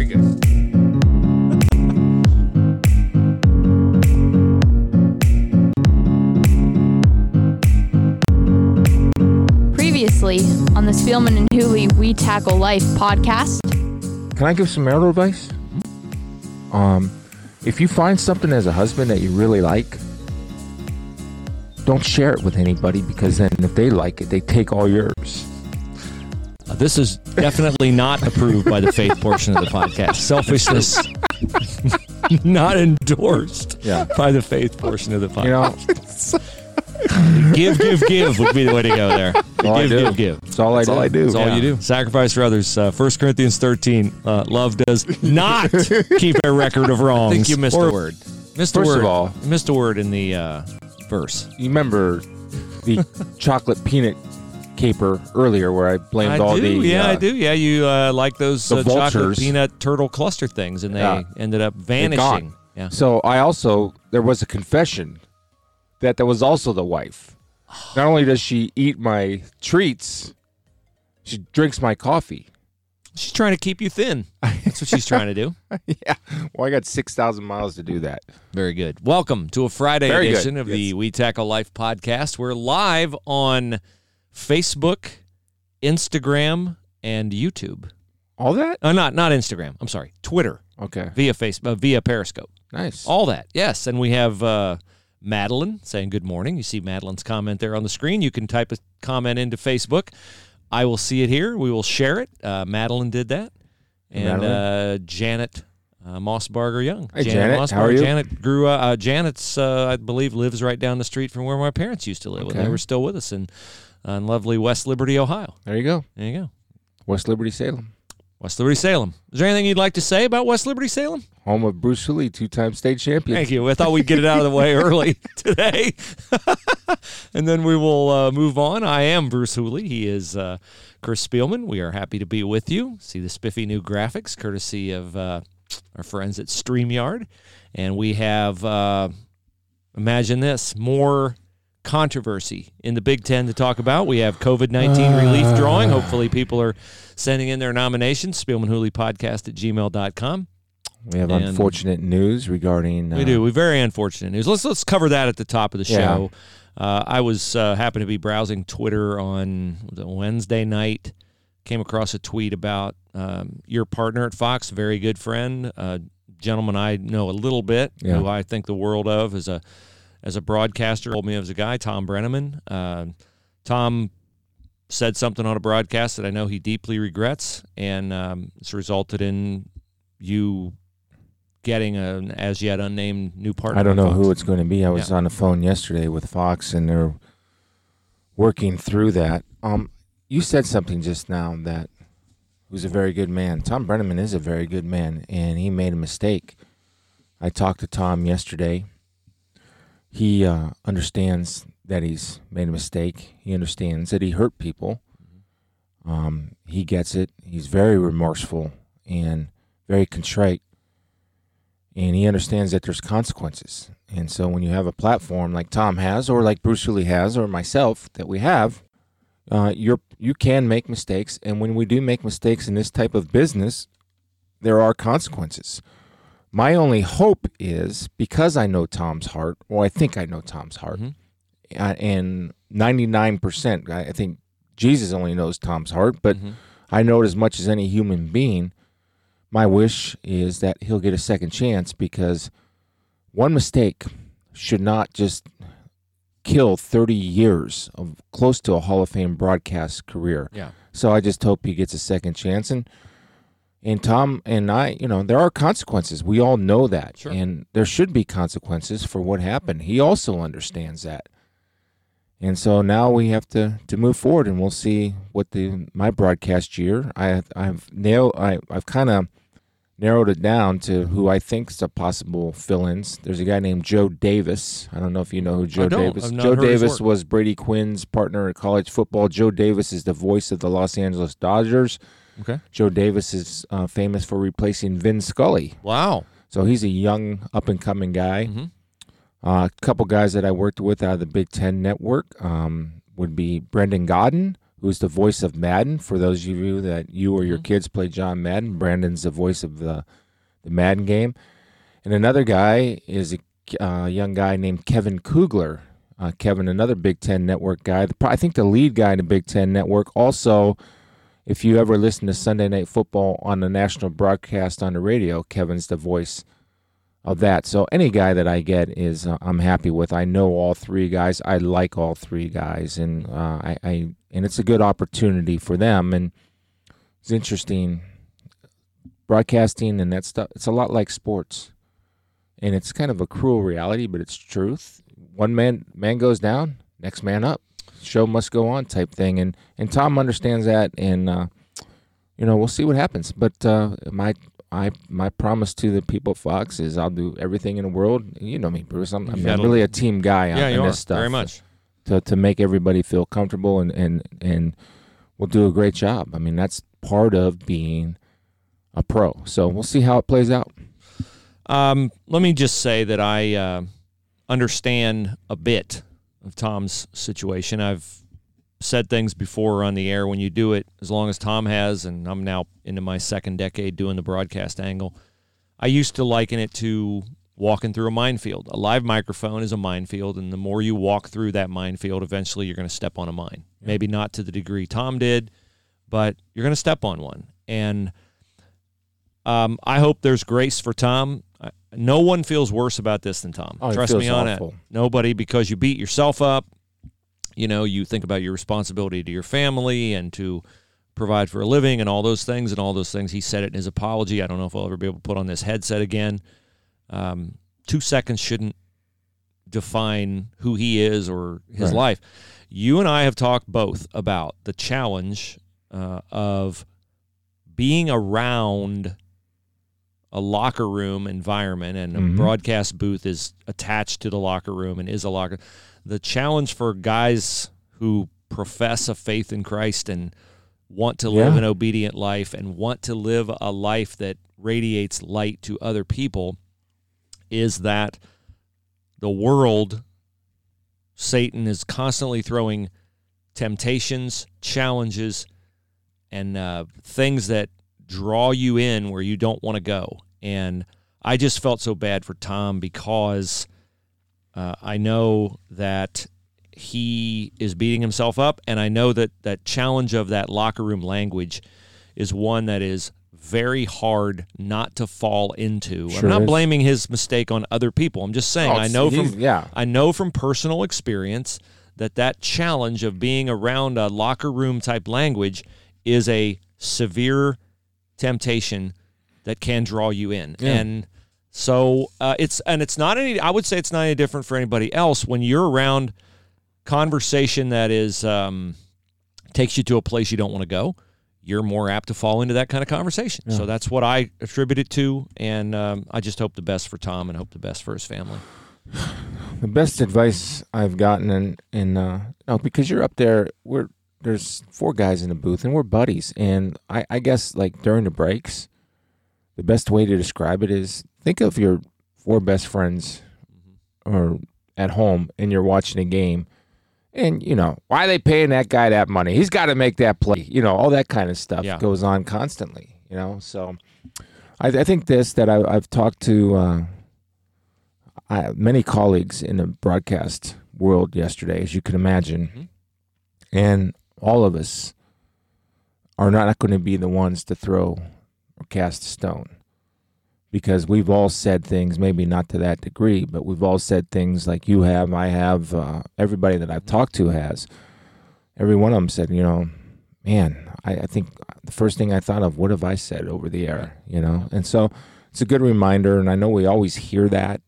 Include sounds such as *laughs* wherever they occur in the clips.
Very good. Previously on the Spielman and Hooley We Tackle Life podcast. Can I give some marital advice? Um, if you find something as a husband that you really like, don't share it with anybody because then if they like it, they take all yours. This is definitely not approved by the faith portion of the podcast. Selfishness *laughs* not endorsed Yeah. by the faith portion of the You podcast. know, give, give, give would be the way to go there. all I give, give, give. That's all I do. That's all you do. Sacrifice for others. Uh, 1 Corinthians 13. Uh, love does not keep a record of wrongs. *laughs* I think you missed Or- a word. Missed a word. of all, You missed a word in the uh, verse. you remember the chocolate peanut caper earlier where I blamed I all do. the yeah, uh, I do. Yeah, you uh, like those the uh, chocolate vultures. peanut turtle cluster things, and they Yeah. ended up vanishing. Yeah. So I also there was a confession that there was also the wife. Not only does she eat my treats, she drinks my coffee. She's trying to keep you thin. That's what she's trying to do. *laughs* yeah. Well, I got six thousand miles to do that. Very good. Welcome to a Friday Very good. edition of the We Tackle Life podcast. We're live on Facebook, Instagram, and YouTube. All that? Uh, not not Instagram. I'm sorry, Twitter Okay. via face uh, via Periscope. Nice. All that, yes. And we have uh, Madeline saying good morning. You see Madeline's comment there on the screen. You can type a comment into Facebook. I will see it here. We will share it. Uh, Madeline did that, and uh, Janet uh, Mossbarger Young. Hey, Janet. Mossbarger. How are you? Janet grew up. Uh, Janet's, uh, I believe, lives right down the street from where my parents used to live when they were still with us uh, in lovely West Liberty, Ohio. There you go. There you go. West Liberty Salem. West Liberty, Salem. Is there anything you'd like to say about West Liberty, Salem? Home of Bruce Hooley, two time state champion. Thank you. I thought we'd get it out of the way *laughs* early today. *laughs* and then we will uh, move on. I am Bruce Hooley. He is uh, Chris Spielman. We are happy to be with you. See the spiffy new graphics courtesy of uh, our friends at StreamYard. And we have, uh, imagine this, more controversy in the Big Ten to talk about. We have COVID 19 relief drawing. Hopefully, people are sending in their nominations. Spielman Hooley podcast at gmail.com. We have And- unfortunate news regarding. Uh, We do. We very unfortunate news. Let's let's cover that at the top of the Yeah. show. Uh, I was uh, happened to be browsing Twitter on it Wednesday night. Came across a tweet about um, your partner at Fox, very good friend, uh, gentleman I know a little bit, Yeah. who I think the world of is a as a broadcaster. Told me of a guy, Tom Brennaman. Uh, Tom said something on a broadcast that I know he deeply regrets, and um, it's resulted in you getting an as yet unnamed new partner. I don't know who it's going to be. I was Yeah. on the phone yesterday with Fox, and they're working through that. Um, you said something just now that was a very good man. Tom Brennaman is a very good man, and he made a mistake. I talked to Tom yesterday. He uh, understands that he's made a mistake. He understands that he hurt people. Um, he gets it. He's very remorseful and very contrite and he understands that there's consequences. And so when you have a platform like Tom has, or like Bruce Hooley has, or myself that we have, uh, you're you can make mistakes, and when we do make mistakes in this type of business, there are consequences. My only hope is because I know Tom's heart, or I think I know Tom's heart, Mhm. uh, and 99%, I I think Jesus only knows Tom's heart, but Mhm. I know it as much as any human being. My wish is that he'll get a second chance because one mistake should not just kill 30 years of close to a Hall of Fame broadcast career. Yeah. So I just hope he gets a second chance and and Tom and I, you know, there are consequences. We all know that. Sure. And there should be consequences for what happened. He also understands that. And so now we have to, to move forward, and we'll see what the my broadcast year. I I've nailed I I've kind of narrowed it down to who I think's a possible fill-ins. There's a guy named Joe Davis. I don't know if you know who Joe. Davis. Joe Davis was Brady Quinn's partner in college football. Joe Davis is the voice of the Los Angeles Dodgers. Okay. Joe Davis is uh, famous for replacing Vin Scully. Wow. So he's a young, up and coming guy. Mhm. Uh, a couple guys that I worked with out of the Big Ten Network um, would be Brandon Gaudin, who's the voice of Madden. For those of you that you or your Mhm. kids play John Madden, Brandon's the voice of the the Madden game, and another guy is a uh, young guy named Kevin Kugler. Uh, Kevin, another Big Ten Network guy. The, I think the lead guy in the Big Ten Network. Also, if you ever listen to Sunday Night Football on the national broadcast on the radio, Kevin's the voice of that. So any guy that I get is uh, I'm happy with. I know all three guys. I like all three guys, and uh, I, I and it's a good opportunity for them. And it's interesting broadcasting and that stuff. It's a lot like sports, and it's kind of a cruel reality, but it's truth. One man man goes down, next man up. Show must go on, type thing. And and Tom understands that, and uh, you know we'll see what happens. But uh, my I my promise to the people at Fox is I'll do everything in the world. You know me, Bruce. I'm, I You've mean, got I'm really a team guy on, yeah, you on are this stuff. very much. to to make everybody feel comfortable and and and we'll do a great job. I mean, that's part of being a pro. So we'll see how it plays out. Um, let me just say that I uh, understand a bit of Tom's situation. I've said things before on the air when you do it as long as Tom has, and I'm now into my second decade doing the broadcast angle. I used to liken it to walking through a minefield. A live microphone is a minefield, and the more you walk through that minefield, eventually you're going to step on a mine. Maybe not to the degree Tom did, but you're going to step on one. And um, I hope there's grace for Tom. No one feels worse about this than Tom. Oh, Trust me on awful. it. Nobody, because you beat yourself up. You know, you think about your responsibility to your family and to provide for a living and all those things and all those things. He said it in his apology. I don't know if I'll ever be able to put on this headset again. Um, two seconds shouldn't define who he is or his Right. life. You and I have talked both about the challenge uh, of being around a locker room environment and a Mhm. broadcast booth is attached to the locker room and is a locker. The challenge for guys who profess a faith in Christ and want to live Yeah. an obedient life and want to live a life that radiates light to other people is that the world Satan is constantly throwing temptations, challenges, and uh, things that draw you in where you don't want to go. And I just felt so bad for Tom because uh, I know that he is beating himself up, and I know that that challenge of that locker room language is one that is very hard not to fall into. Sure I'm not is. blaming his mistake on other people. I'm just saying Oh, I know from yeah. I know from personal experience that that challenge of being around a locker room type language is a severe temptation that can draw you in. Yeah. And so uh, it's and it's not any. I would say it's not any different for anybody else when you're around conversation that is um, takes you to a place you don't want to go. You're more apt to fall into that kind of conversation. So that's what I attribute it to, and um, I just hope the best for Tom and hope the best for his family. The best advice I've gotten, and and uh, no, because you're up there, we're there's four guys in the booth, and we're buddies. And I, I guess like during the breaks, the best way to describe it is think of your four best friends, or at home, and you're watching a game, and you know why are they paying that guy that money? He's got to make that play. You know all that kind of stuff Yeah. goes on constantly. You know, so I, I think this that I, I've talked to. Uh, I, many colleagues in the broadcast world yesterday, as you can imagine, Mhm. and all of us are not going to be the ones to throw or cast a stone because we've all said things, maybe not to that degree, but we've all said things like you have, I have, uh, everybody that I've talked to has. Every one of them said, you know, man, I, I think the first thing I thought of, what have I said over the air, you know? And so it's a good reminder, and I know we always hear that.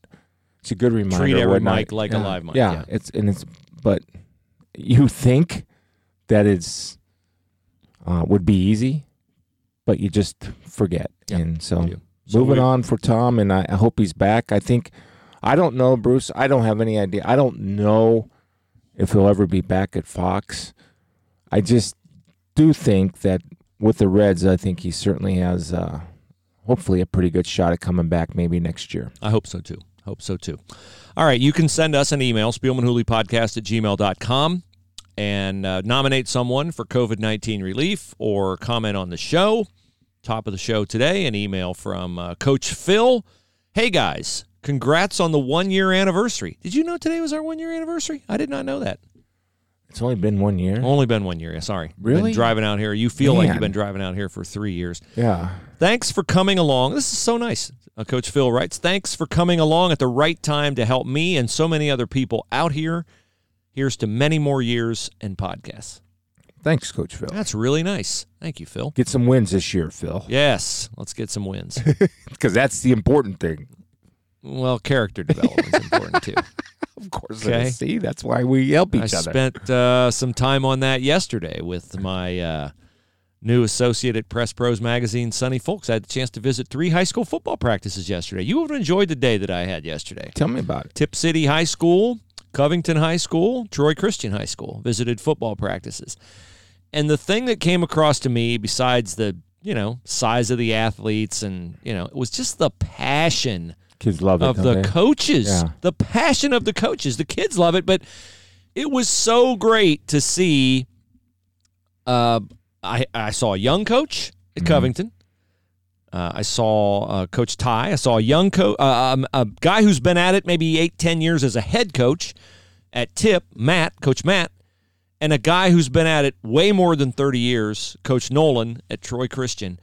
It's a good reminder. Treat every mic like a live mic, Yeah, yeah. it's and it's, but you think that it's uh, would be easy, but you just forget. Yeah, and so. So moving on for Tom, and I, I hope he's back. I think I don't know, Bruce. I don't have any idea. I don't know if he'll ever be back at Fox. I just do think that with the Reds, I think he certainly has, uh, hopefully, a pretty good shot at coming back maybe next year. I hope so too. Hope so too. All right. You can send us an email, spielmanhooleypodcast at gmail.com. and uh, nominate someone for COVID 19 relief or comment on the show. Top of the show today, an email from uh, Coach Phil. Hey guys, congrats on the one year anniversary. Did you know today was our one year anniversary? I did not know that. It's only been one year. Only been one year. Yeah, sorry. Really? Been driving out here. You feel like you've been driving out here for three years. Yeah. Thanks for coming along. This is so nice. Uh, Coach Phil writes, Thanks for coming along at the right time to help me and so many other people out here. Here's to many more years and podcasts. Thanks, Coach Phil. That's really nice. Thank you, Phil. Get some wins this year, Phil. Yes, let's get some wins. *laughs* Because that's the important thing. well, character development is important too. *laughs* Of course. Okay. See, that's why we help I each other. I spent uh, some time on that yesterday with my uh, new associate at Press Pros Magazine, Sonny Folks. I had the chance to visit three high school football practices yesterday. You would have enjoyed the day that I had yesterday. Tell me about it. Tipp City High School, Covington High School, Troy Christian High School. Visited football practices. And the thing that came across to me, besides the, you know, size of the athletes and, you know, it was just the passion Kids love it. of the they? coaches. Yeah. The passion of the coaches. The kids love it, but it was so great to see. Uh, I I saw a young coach at Mm-hmm. Covington. Uh, I saw uh, Coach Ty. I saw a young coach, uh, um, a guy who's been at it maybe eight, ten years as a head coach at Tipp, Matt, Coach Matt, and a guy who's been at it way more than thirty years, Coach Nolan at Troy Christian.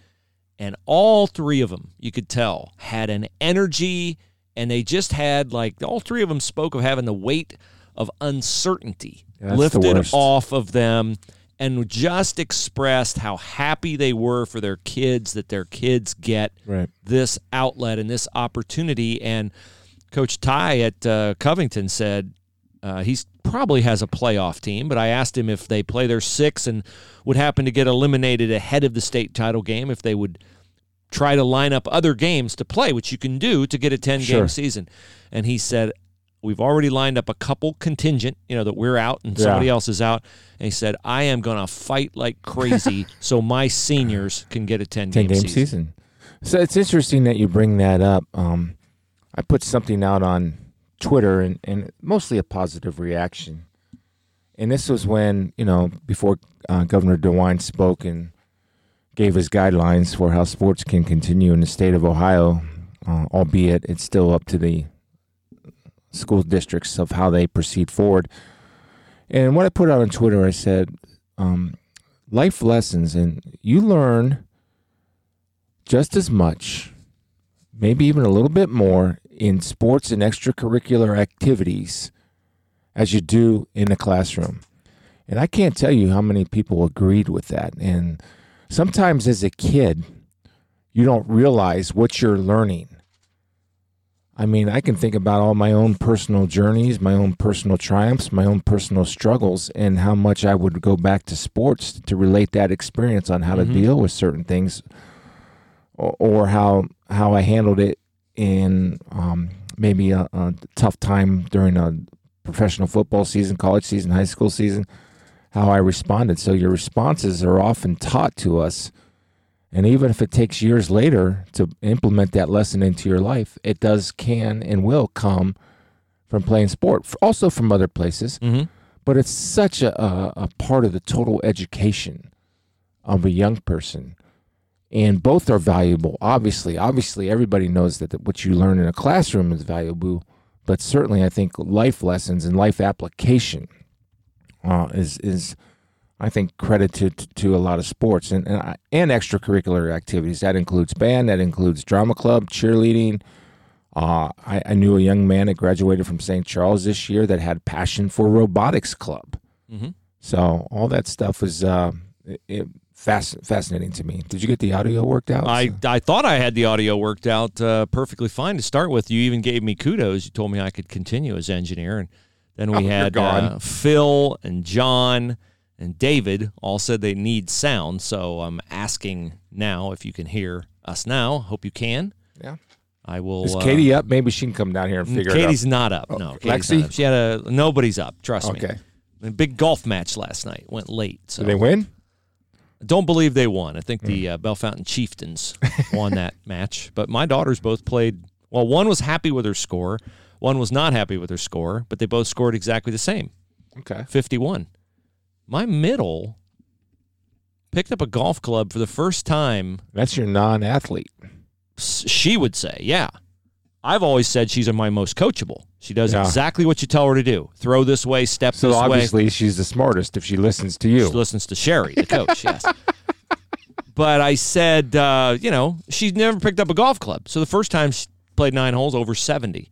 And all three of them, you could tell, had an energy, and they just had like all three of them spoke of having the weight of uncertainty that's lifted off of them and just expressed how happy they were for their kids that their kids get Right. this outlet and this opportunity. And Coach Ty at uh, Covington said uh, he's probably has a playoff team, but I asked him if they play their six and would happen to get eliminated ahead of the state title game, if they would try to line up other games to play, which you can do to get a 10 game Sure. season. And he said, We've already lined up a couple contingent, you know, that we're out and Yeah. somebody else is out. And he said, I am going to fight like crazy *laughs* so my seniors can get a 10 10 game, game season. season. So it's interesting that you bring that up. Um, I put something out on Twitter and, and mostly a positive reaction. And this was when, you know, before uh, Governor DeWine spoke and gave his guidelines for how sports can continue in the state of Ohio, uh, albeit it's still up to the school districts of how they proceed forward. And what I put out on Twitter, I said, um, life lessons, and you learn just as much, maybe even a little bit more, in sports and extracurricular activities as you do in the classroom. And I can't tell you how many people agreed with that. And sometimes as a kid, you don't realize what you're learning. I mean, I can think about all my own personal journeys, my own personal triumphs, my own personal struggles, and how much I would go back to sports to relate that experience on how Mhm. to deal with certain things, or, or how how I handled it in um, maybe a, a tough time during a professional football season, college season, high school season, how I responded. So your responses are often taught to us. And even if it takes years later to implement that lesson into your life, it does, can, and will come from playing sport. Also from other places, Mm-hmm. but it's such a, a, a part of the total education of a young person. And both are valuable. Obviously, obviously, everybody knows that, what you learn in a classroom is valuable, but certainly, I think life lessons and life application uh, is is I think credited to, to a lot of sports and, and and extracurricular activities. That includes band, that includes drama club, cheerleading. Uh, I, I knew a young man that graduated from St. Charles this year that had passion for robotics club. Mhm. So all that stuff was uh, it, it, fasc- fascinating to me. Did you get the audio worked out? I, I thought I had the audio worked out uh, perfectly fine to start with. You even gave me kudos. You told me I could continue as engineer. And then we Oh, had uh, Phil and John and David all said they need sound. So I'm asking now if you can hear us now. Hope you can. Yeah. I will. Is uh, Katie up? Maybe she can come down here and figure it out. Katie's not up. Oh, no, Katie's Lexi? not up. She had a nobody's up. Trust out. me. Okay. A big golf match last night went late. So Did they win? don't believe they won. I think Hmm. the uh, Bellefontaine Chieftains won that *laughs* match. But my daughters both played. Well, one was happy with her score. One was not happy with her score, but they both scored exactly the same, Okay. 51. My middle picked up a golf club for the first time. That's your non-athlete. She would say, "Yeah." I've always said she's my most coachable. She does Yeah. exactly what you tell her to do. Throw this way, step So this way. obviously she's the smartest if she listens to you. She listens to Sherry, the coach. *laughs* yes. But I said, uh, you know, she's never picked up a golf club. So the first time she played nine holes, over 70.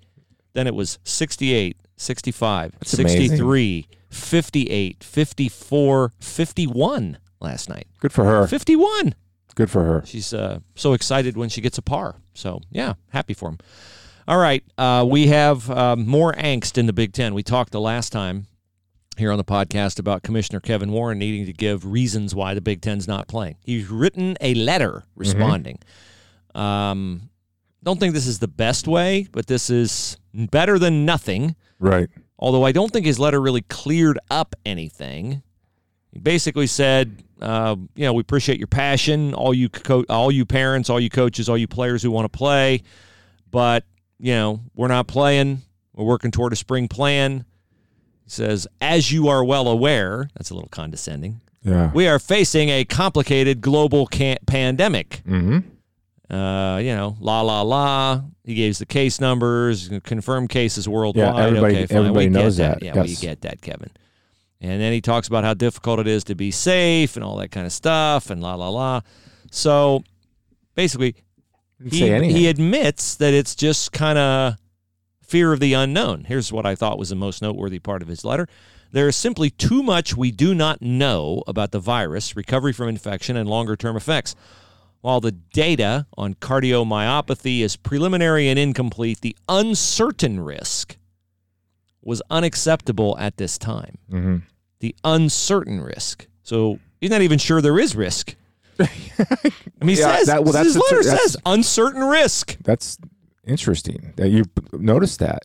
Then it was 68, 65, That's amazing. 63, 58, 54, 51 last night. Good for her. 51. Good for her. She's uh, so excited when she gets a par. So, yeah, happy for him. All right. Uh, we have uh, more angst in the Big Ten. We talked the last time here on the podcast about Commissioner Kevin Warren needing to give reasons why the Big Ten's not playing. He's written a letter responding. Um, don't think this is the best way, but this is better than nothing. Right. Although I don't think his letter really cleared up anything. He basically said, uh, you know, we appreciate your passion, all you co- all you parents, all you coaches, all you players who want to play, but you know, we're not playing. We're working toward a spring plan. He says, as you are well aware, that's a little condescending. Yeah. We are facing a complicated global can- pandemic. Mm-hmm. Uh, you know, la la la. He gave the case numbers, confirmed cases worldwide. Yeah, everybody- okay, fine. everybody we knows that. that. Yeah, we Yes. get that, Kevin. And then he talks about how difficult it is to be safe and all that kind of stuff, and la la la. So basically, he, he admits that it's just kind of fear of the unknown. Here's what I thought was the most noteworthy part of his letter. There is simply too much we do not know about the virus, recovery from infection, and longer term effects. While the data on cardiomyopathy is preliminary and incomplete, the uncertain risk was unacceptable at this time. Mhm. The uncertain risk. So he's not even sure there is risk. *laughs* I mean, he Yeah, says, that- well, that's his letter says uncertain risk. That's interesting that you noticed that.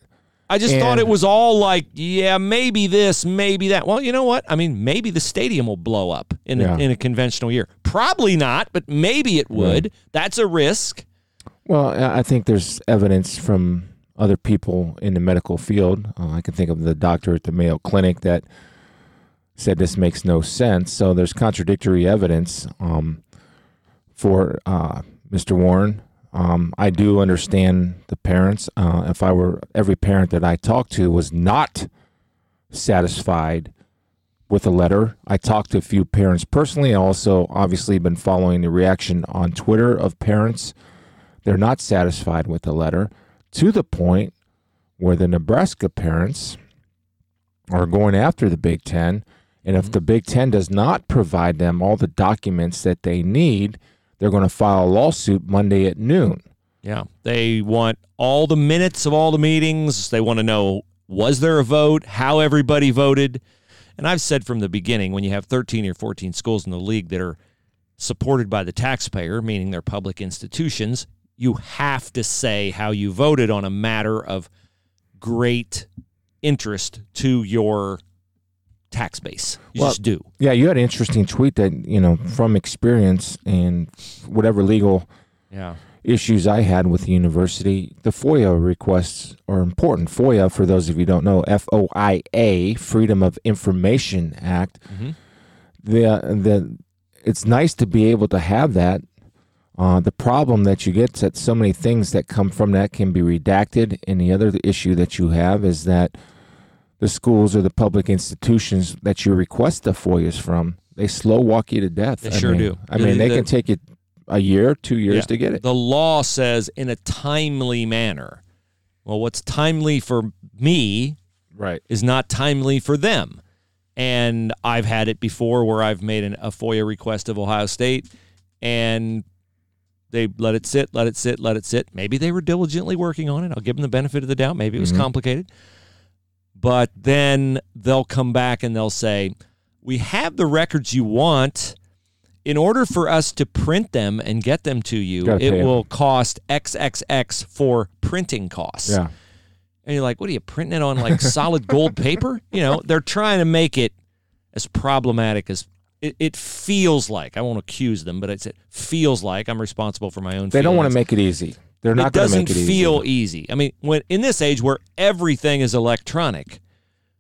I just thought it was all like, yeah, maybe this, maybe that. Well, you know what? I mean, maybe the stadium will blow up in Yeah. a, in a conventional year. Probably not, but maybe it would. That's a risk. Well, I I think there's evidence from other people in the medical field. Uh, I can think of the doctor at the Mayo Clinic that said this makes no sense. So there's contradictory evidence um, for uh, Mr. Warren. Um, I do understand the parents. Uh, if I were every parent that I talked to was not satisfied with the letter. I talked to a few parents personally. I also obviously been following the reaction on Twitter of parents they're not satisfied with the letter to the point where the Nebraska parents are going after the Big Ten. And if the Big Ten does not provide them all the documents that they need, they're going to file a lawsuit Monday at noon. Yeah. They want all the minutes of all the meetings. They want to know was there a vote, how everybody voted. And I've said from the beginning when you have 13 or 14 schools in the league that are supported by the taxpayer, meaning they're public institutions, you have to say how you voted on a matter of great interest to your tax base. You Well, just do. Yeah, you had an interesting tweet that, you know, from experience and whatever legal Yeah. issues I had with the university, the FOIA requests are important. FOIA, for those of you who don't know, F O I A, Freedom of Information Act. Mhm. The the it's nice to be able to have that. Uh, the problem that you get is that so many things that come from that can be redacted, and the other issue that you have is that the schools or the public institutions that you request the FOIAs from, they slow walk you to death. They I sure mean- do. I mean, they The- can take you a year, two years Yeah. to get it. The law says in a timely manner. Well, what's timely for me Right. is not timely for them. And I've had it before where I've made an, a FOIA request of Ohio State and they let it sit, let it sit, let it sit. Maybe they were diligently working on it. I'll give them the benefit of the doubt. Maybe it was Mhm. complicated. But then they'll come back and they'll say, We have the records you want. In order for us to print them and get them to you, Gotta it pay 'em. will cost XXX for printing costs. Yeah. And you're like, what are you printing it on like *laughs* solid gold paper? You know, they're trying to make it as problematic as it, it feels like. I won't accuse them, but it's, it feels like I'm responsible for my own. They don't want to feelings. make it easy. They're It not going to doesn't make it feel easy. I mean, when in this age where everything is electronic,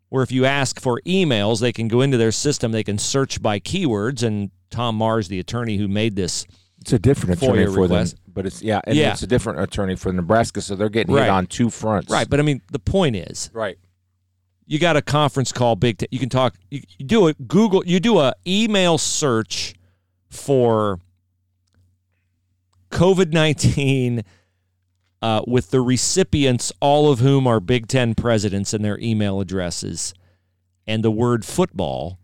where if you ask for emails, they can go into their system, they can search by keywords. And Tom Mars, the attorney who made this, It's a different attorney for request. them, but it's yeah, and Yeah. it's a different attorney for Nebraska, so they're getting Right. hit on two fronts. right? But I mean, the point is, right. you got a conference call big Ten. you can talk you, you do a google you do a email search for covid-19 uh, with the recipients all of whom are big ten presidents and their email addresses and the word football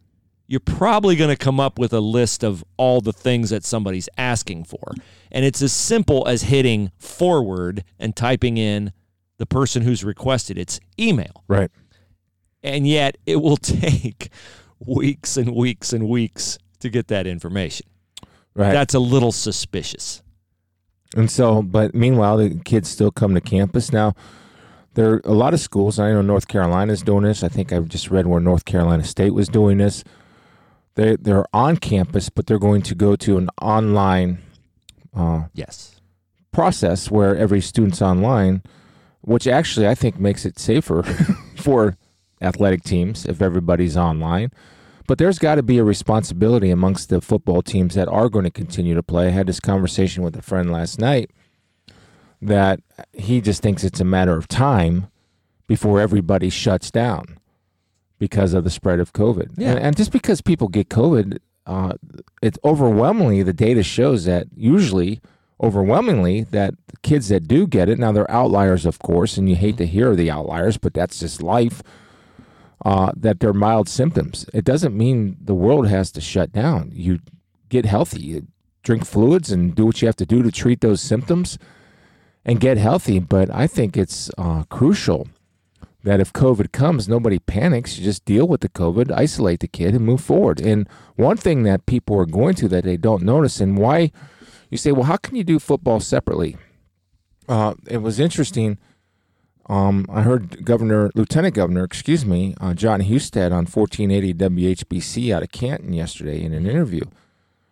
you're probably going to come up with a list of all the things that somebody's asking for and it's as simple as hitting forward and typing in the person who's requested its email Right. and yet it will *laughs* take weeks and weeks and weeks to get that information. Right. That's a little suspicious. And so, but meanwhile, the kids still come to campus. Now, there are a lot of schools. I know North Carolina is doing this. I think I've just read where North Carolina State was doing this. They they're on campus, but they're going to go to an online uh, Yes. process where every student's online, which actually I think makes it safer *laughs* for athletic teams if everybody's online. But there's got to be a responsibility amongst the football teams that are going to continue to play. I had this conversation with a friend last night that he just thinks it's a matter of time before everybody shuts down because of the spread of COVID. Yeah. And, and just because people get COVID, uh, it's overwhelmingly the data shows that usually overwhelmingly that the kids that do get it now they're outliers of course and you hate to hear the outliers but that's just life uh, that they're mild symptoms it doesn't mean the world has to shut down you get healthy you drink fluids and do what you have to do to treat those symptoms and get healthy but i think it's uh, crucial that if COVID comes, nobody panics. You just deal with the COVID, isolate the kid, and move forward. And one thing that people are going to that they don't notice, and why you say, well, how can you do football separately? Uh, it was interesting. Um, I heard Governor, Lieutenant Governor, excuse me, uh, Jon Husted on 1480 WHBC out of Canton yesterday in an interview.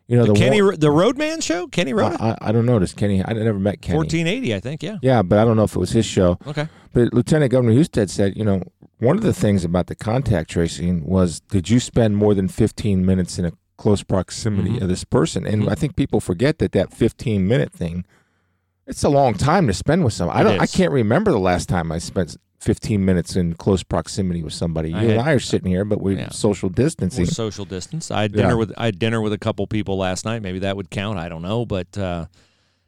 You know, the, Kenny, one, the Roadman show? Kenny Roda? I, I, I don't know this Kenny. I never met Kenny. 1480, I think. Yeah. Yeah, but I don't know if it was his show. Okay. But Lieutenant Governor Husted said, you know, one of the things about the contact tracing was did you spend more than 15 minutes in a close proximity Mhm. of this person? And I think people forget that that 15 minute thing, it's a long time to spend with someone. I don't. I can't remember the last time I spent 15 minutes in close proximity with somebody. You I and had- I are sitting here, but we're Yeah. social distancing. Or social distance. I had Yeah. dinner with I had dinner with a couple people last night. Maybe that would count. I don't know, but uh,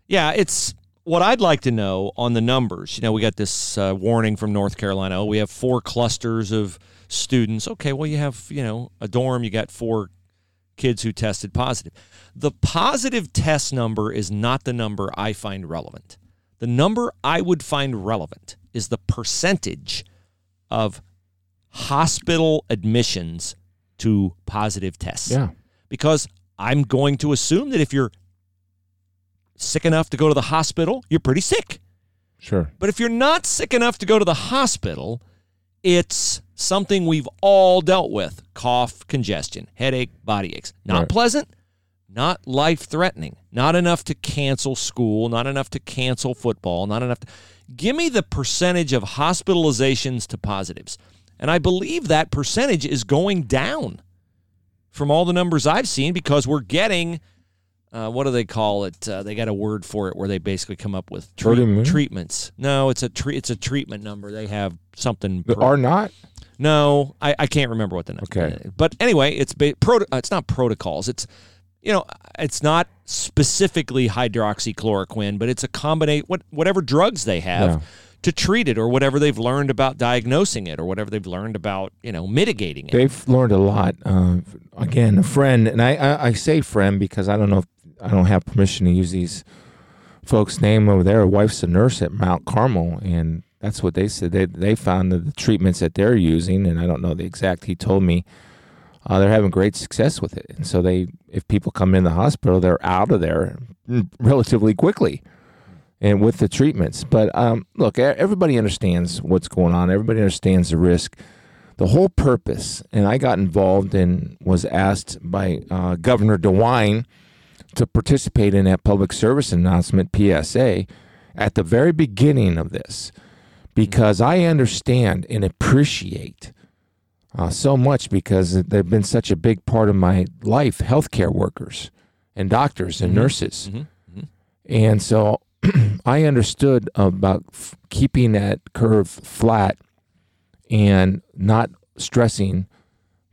yeah, it's what I'd like to know on the numbers. You know, we got this uh, warning from North Carolina. Oh, we have four clusters of students. Okay, well, you have you know a dorm. You got four kids who tested positive. The positive test number is not the number I find relevant. The number I would find relevant is the percentage of hospital admissions to positive tests. yeah. Because I'm going to assume that if you're sick enough to go to the hospital, you're pretty sick. Sure. But if you're not sick enough to go to the hospital, it's something we've all dealt with cough, congestion, headache, body aches. Not Right. pleasant, not life threatening, not enough to cancel school, not enough to cancel football, not enough. To, give me the percentage of hospitalizations to positives. And I believe that percentage is going down from all the numbers I've seen because we're getting. Uh, what do they call it? Uh, they got a word for it where they basically come up with treat- treatments. No, it's a tre- it's a treatment number. They have something. Pro- are not? no, I, I can't remember what the number. Okay. but anyway, it's ba- proto- uh, It's not protocols. It's you know, it's not specifically hydroxychloroquine, but it's a combination what whatever drugs they have Yeah. to treat it, or whatever they've learned about diagnosing it, or whatever they've learned about you know mitigating it. They've learned a lot. Uh, again, a friend, and I, I, I say friend because I don't know if I don't have permission to use these folks' name over there. Her wife's a nurse at Mount Carmel, and that's what they said. They they found that the treatments that they're using, and I don't know the exact. He told me uh, they're having great success with it, and so they, if people come in the hospital, they're out of there relatively quickly. And with the treatments, but um, look, everybody understands what's going on. Everybody understands the risk the whole purpose, and I got involved and was asked by uh, Governor DeWine to participate in that public service announcement PSA at the very beginning of this. Because I understand and appreciate uh, so much because they've been such a big part of my life. Healthcare workers and doctors and mm-hmm. nurses, mm-hmm. Mm-hmm. and so *clears throat* I understood about f- keeping that curve flat and not stressing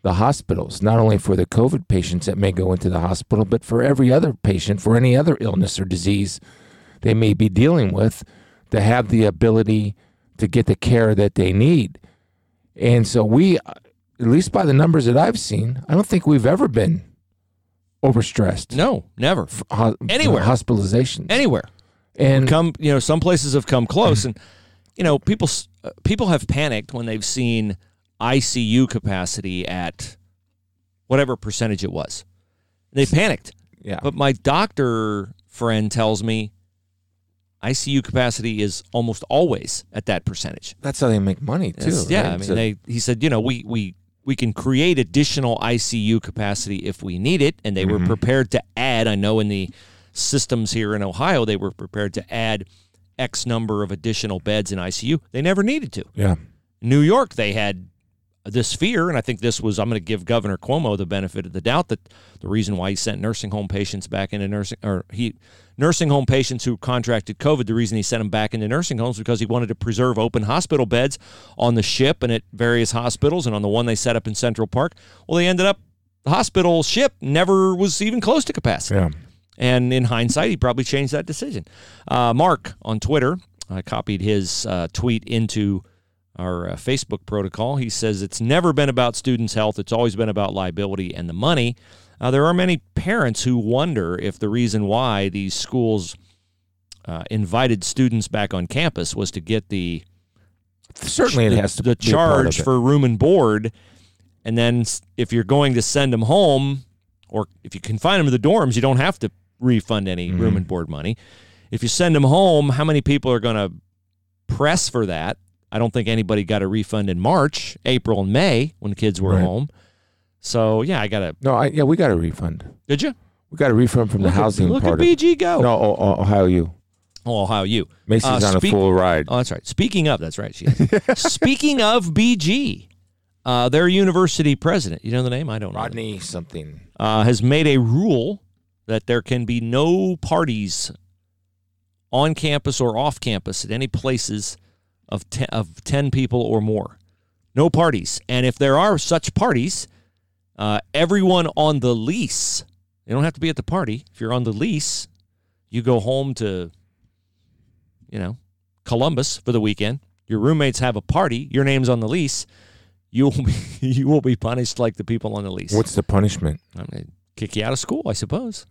the hospitals, not only for the COVID patients that may go into the hospital, but for every other patient, for any other illness or disease they may be dealing with, to have the ability to get the care that they need. And so we, at least by the numbers that I've seen, I don't think we've ever been overstressed. No, never. Ho- Anywhere. hospitalizations. Anywhere. and come you know some places have come close *clears throat* and you know people uh, people have panicked when they've seen ICU capacity at whatever percentage it was. They panicked. Yeah, but my doctor friend tells me ICU capacity is almost always at that percentage. That's how they make money too. It's- yeah? I mean So- they he said you know we we we can create additional ICU capacity if we need it and they were mm-hmm. prepared to add I know in the systems here in Ohio they were prepared to add x number of additional beds in ICU they never needed to. Yeah, New York they had this fear and I think this was I'm going to give Governor Cuomo the benefit of the doubt that the reason why he sent nursing home patients back into nursing or he nursing home patients who contracted COVID the reason he sent them back into nursing homes because he wanted to preserve open hospital beds on the ship and at various hospitals and on the one they set up in Central Park well they ended up the hospital ship never was even close to capacity yeah. and in hindsight, he probably changed that decision. Uh, Mark on Twitter, I copied his uh, tweet into our uh, Facebook protocol. He says it's never been about students' health, it's always been about liability and the money. Uh, there are many parents who wonder if the reason why these schools uh, invited students back on campus was to get the Certainly, it has to the be a part of charge for room and board, and then if you're going to send them home, or if you confine them to the dorms, you don't have to refund any Mm-hmm. room and board money. If you send them home, how many people are going to press for that? I don't think anybody got a refund in March, April, and May when the kids were Right. home. So yeah, I got a. No, I, yeah, we got a refund. Did you We got a refund from look the housing At, look part at of BG go. No, o- o- Ohio U. Oh, Ohio U. Macy's Uh, on a full ride. Oh, that's right. Speaking of, that's right. She. *laughs* Speaking of BG, uh, their university president, you know the name? I don't know. Rodney something. Uh, has made a rule that there can be no parties on campus or off campus at any places of ten, of 10 people or more. No parties. And if there are such parties, uh, everyone on the lease, they don't have to be at the party. If you're on the lease, you go home to, you know, Columbus for the weekend. Your roommates have a party. Your name's on the lease. You will be, *laughs* you will be punished like the people on the lease. What's the punishment? I'm gonna kick you out of school, I suppose.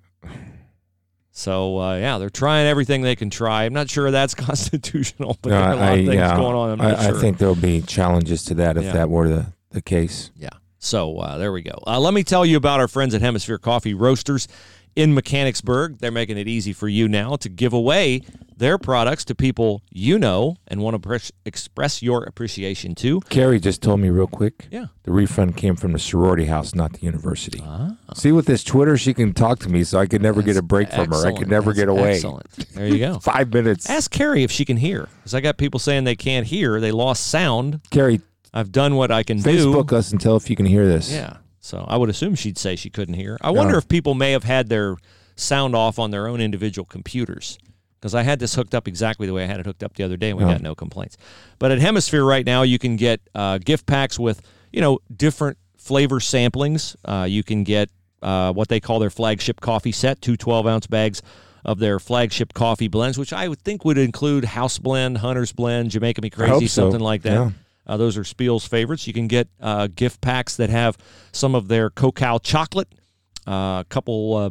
So uh, yeah, they're trying everything they can try. I'm not sure that's *laughs* constitutional, but No, there are a lot I, of things yeah, going on. I, sure. I think there'll be challenges to that if Yeah. that were the, the case. Yeah. So uh, there we go. Uh, let me tell you about our friends at Hemisphere Coffee Roasters in Mechanicsburg. They're making it easy for you now to give away their products to people you know and want to pres- express your appreciation to. Carrie just told me real quick. Yeah. The refund came from the sorority house, not the university. Ah. See, with this Twitter, she can talk to me, so I could never get a break from her. I could never That's get away. Excellent. There you go. *laughs* Five minutes. Ask Carrie if she can hear, because I got people saying they can't hear. They lost sound. Carrie, I've done what I can Facebook do. Facebook us and tell if you can hear this. Yeah. So I would assume she'd say she couldn't hear. I wonder Yeah. if people may have had their sound off on their own individual computers. Because I had this hooked up exactly the way I had it hooked up the other day and we Yeah. got no complaints. But at Hemisphere right now, you can get uh, gift packs with, you know, different flavor samplings. Uh, you can get uh, what they call their flagship coffee set, two 12 ounce bags of their flagship coffee blends, which I would think would include House Blend, Hunter's Blend, Jamaica Me Crazy, so. something like that. Yeah. Uh, those are Spiel's favorites. You can get uh, gift packs that have some of their Cocoa chocolate, uh, a couple uh,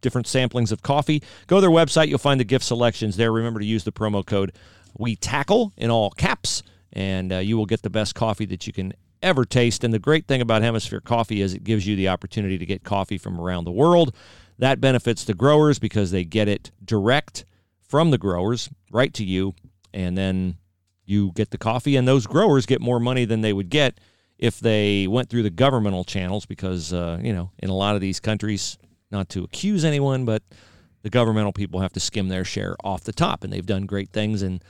different samplings of coffee. Go to their website. You'll find the gift selections there. Remember to use the promo code We Tackle in all caps, and uh, you will get the best coffee that you can ever taste. And the great thing about Hemisphere Coffee is it gives you the opportunity to get coffee from around the world. That benefits the growers because they get it direct from the growers right to you, and then you get the coffee, and those growers get more money than they would get if they went through the governmental channels because, uh, you know, in a lot of these countries, not to accuse anyone, but the governmental people have to skim their share off the top, and they've done great things. And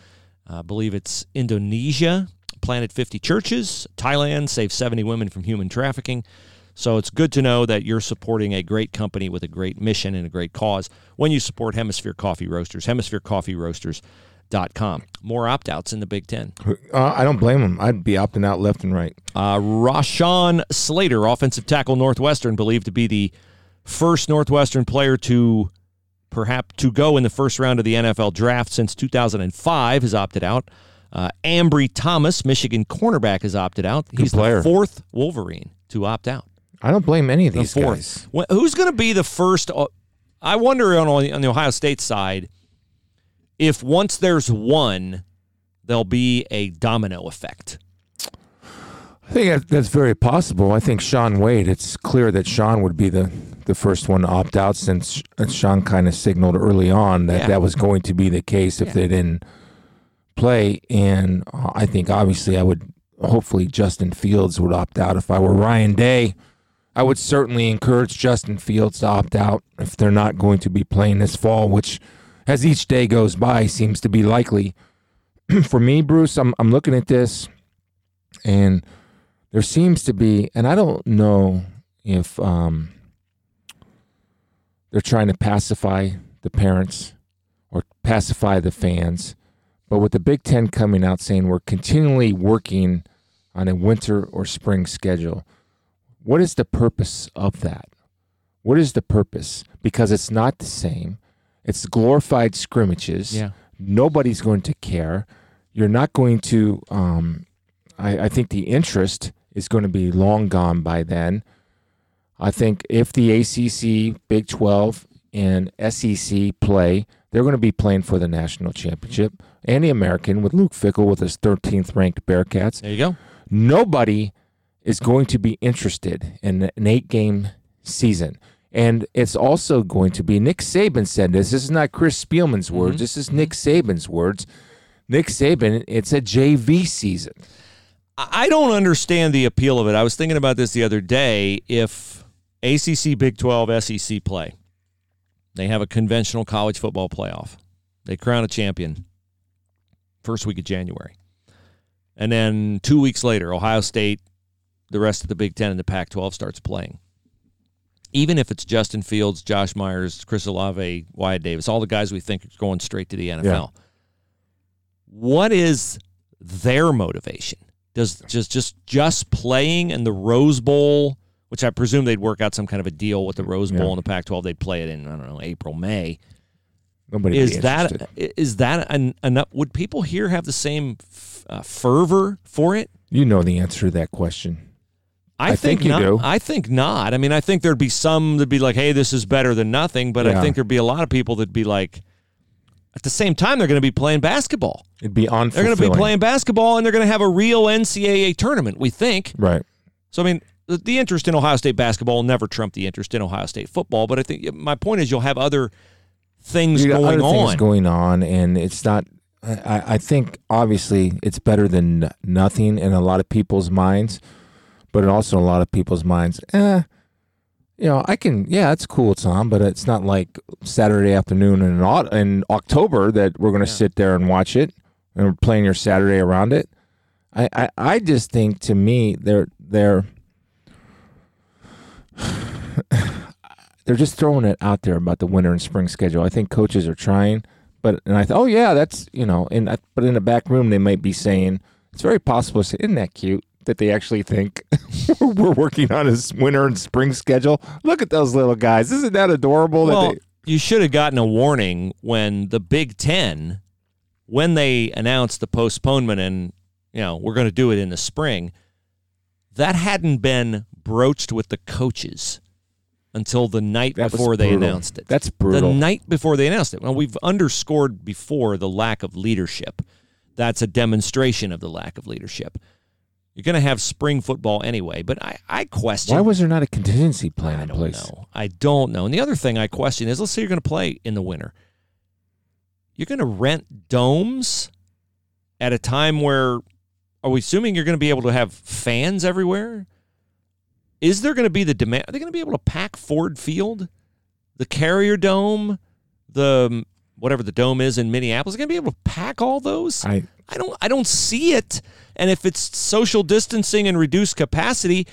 uh, I believe it's Indonesia planted 50 churches. Thailand saved 70 women from human trafficking. So it's good to know that you're supporting a great company with a great mission and a great cause when you support Hemisphere Coffee Roasters. Hemisphere Coffee Roasters. HemisphereCoffeeRoasters.com. More opt outs in the Big Ten. Uh, I don't blame him. I'd be opting out left and right. Uh, Rashawn Slater, offensive tackle Northwestern, believed to be the first Northwestern player to perhaps to go in the first round of the NFL draft since 2005, has opted out. Uh, Ambry Thomas, Michigan cornerback, has opted out. He's the fourth Wolverine to opt out. I don't blame any of The these fourth. guys. Wh- Who's going to be the first? uh, I wonder on, on the Ohio State side if once there's one, there'll be a domino effect. I think that's very possible. I think Shaun Wade. It's clear that Shaun would be the the first one to opt out since Shaun kind of signaled early on that Yeah. that was going to be the case if Yeah. they didn't play. And uh, I think obviously I would hopefully Justin Fields would opt out if I were Ryan Day. I would certainly encourage Justin Fields to opt out if they're not going to be playing this fall, which as each day goes by seems to be likely. *clears throat* For me, Bruce, I'm I'm looking at this and there seems to be, and I don't know if um, they're trying to pacify the parents or pacify the fans, but with the Big Ten coming out saying we're continually working on a winter or spring schedule, what is the purpose of that? What is the purpose? Because it's not the same. It's glorified scrimmages Yeah. nobody's going to care. You're not going to. Um, I, I think the interest is going to be long gone by then. I think if the ACC, Big 12, and SEC play, they're going to be playing for the national championship and the American with Luke Fickell with his 13th ranked Bearcats. There you go. Nobody is going to be interested in an eight game season. And it's also going to be Nick Saban said this. This is not Chris Spielman's mm-hmm. words. This is mm-hmm. Nick Saban's words. Nick Saban, it's a JV season. I don't understand the appeal of it. I was thinking about this the other day. If ACC, Big 12, SEC play, they have a conventional college football playoff. They crown a champion first week of January. And then two weeks later, Ohio State, the rest of the Big Ten, and the Pac 12 starts playing. Even if it's Justin Fields, Josh Myers, Chris Olave, Wyatt Davis, all the guys we think are going straight to the NFL. What is their motivation? Does just just just playing in the Rose Bowl, which I presume they'd work out some kind of a deal with the Rose Bowl Yeah. and the Pac-12. They'd play it in I don't know April, May. Nobody Is that that an, enough? Would people here have the same f- uh, fervor for it? You know the answer to that question. I think you not. do. I think not. I mean, I think there'd be some that'd be like, "Hey, this is better than nothing," but I think there'd be a lot of people that'd be like, at the same time, they're going to be playing basketball. It'd be on. They're going to be playing basketball, and they're going to have a real NCAA tournament. We think. Right. So I mean, the, the interest in Ohio State basketball will never trump the interest in Ohio State football. But I think my point is, you'll have other things You going other things on. going on, and it's not. I, I think obviously it's better than nothing in a lot of people's minds, but also in a lot of people's minds, eh, you know, I can, yeah, it's cool, Tom, but it's not like Saturday afternoon in, in October that we're going to sit there and watch it and we're playing your Saturday around it. I, I, I just think to me, they're, they're, *sighs* they're just throwing it out there about the winter and spring schedule. I think coaches are trying, but and I thought, oh yeah, that's you know, and I, but in the back room they might be saying it's very possible. to say, Isn't that cute that they actually think *laughs* we're working on his winter and spring schedule? Look at those little guys. Isn't that adorable? well, that they, you should have gotten a warning when the Big Ten, when they announced the postponement and you know we're going to do it in the spring. That hadn't been broached with the coaches until the night That before they announced it. That's brutal. The night before they announced it. Well, we've underscored before the lack of leadership. That's a demonstration of the lack of leadership. You're going to have spring football anyway, but I, I question. why was there not a contingency plan I in don't place? know. I don't know. And the other thing I question is let's say you're going to play in the winter. You're going to rent domes at a time where, are we assuming you're going to be able to have fans everywhere? Is there going to be the demand? Are they going to be able to pack Ford Field, the Carrier Dome, the um, whatever the dome is in Minneapolis, Are they going to be able to pack all those? I I don't I don't see it. And if it's social distancing and reduced capacity,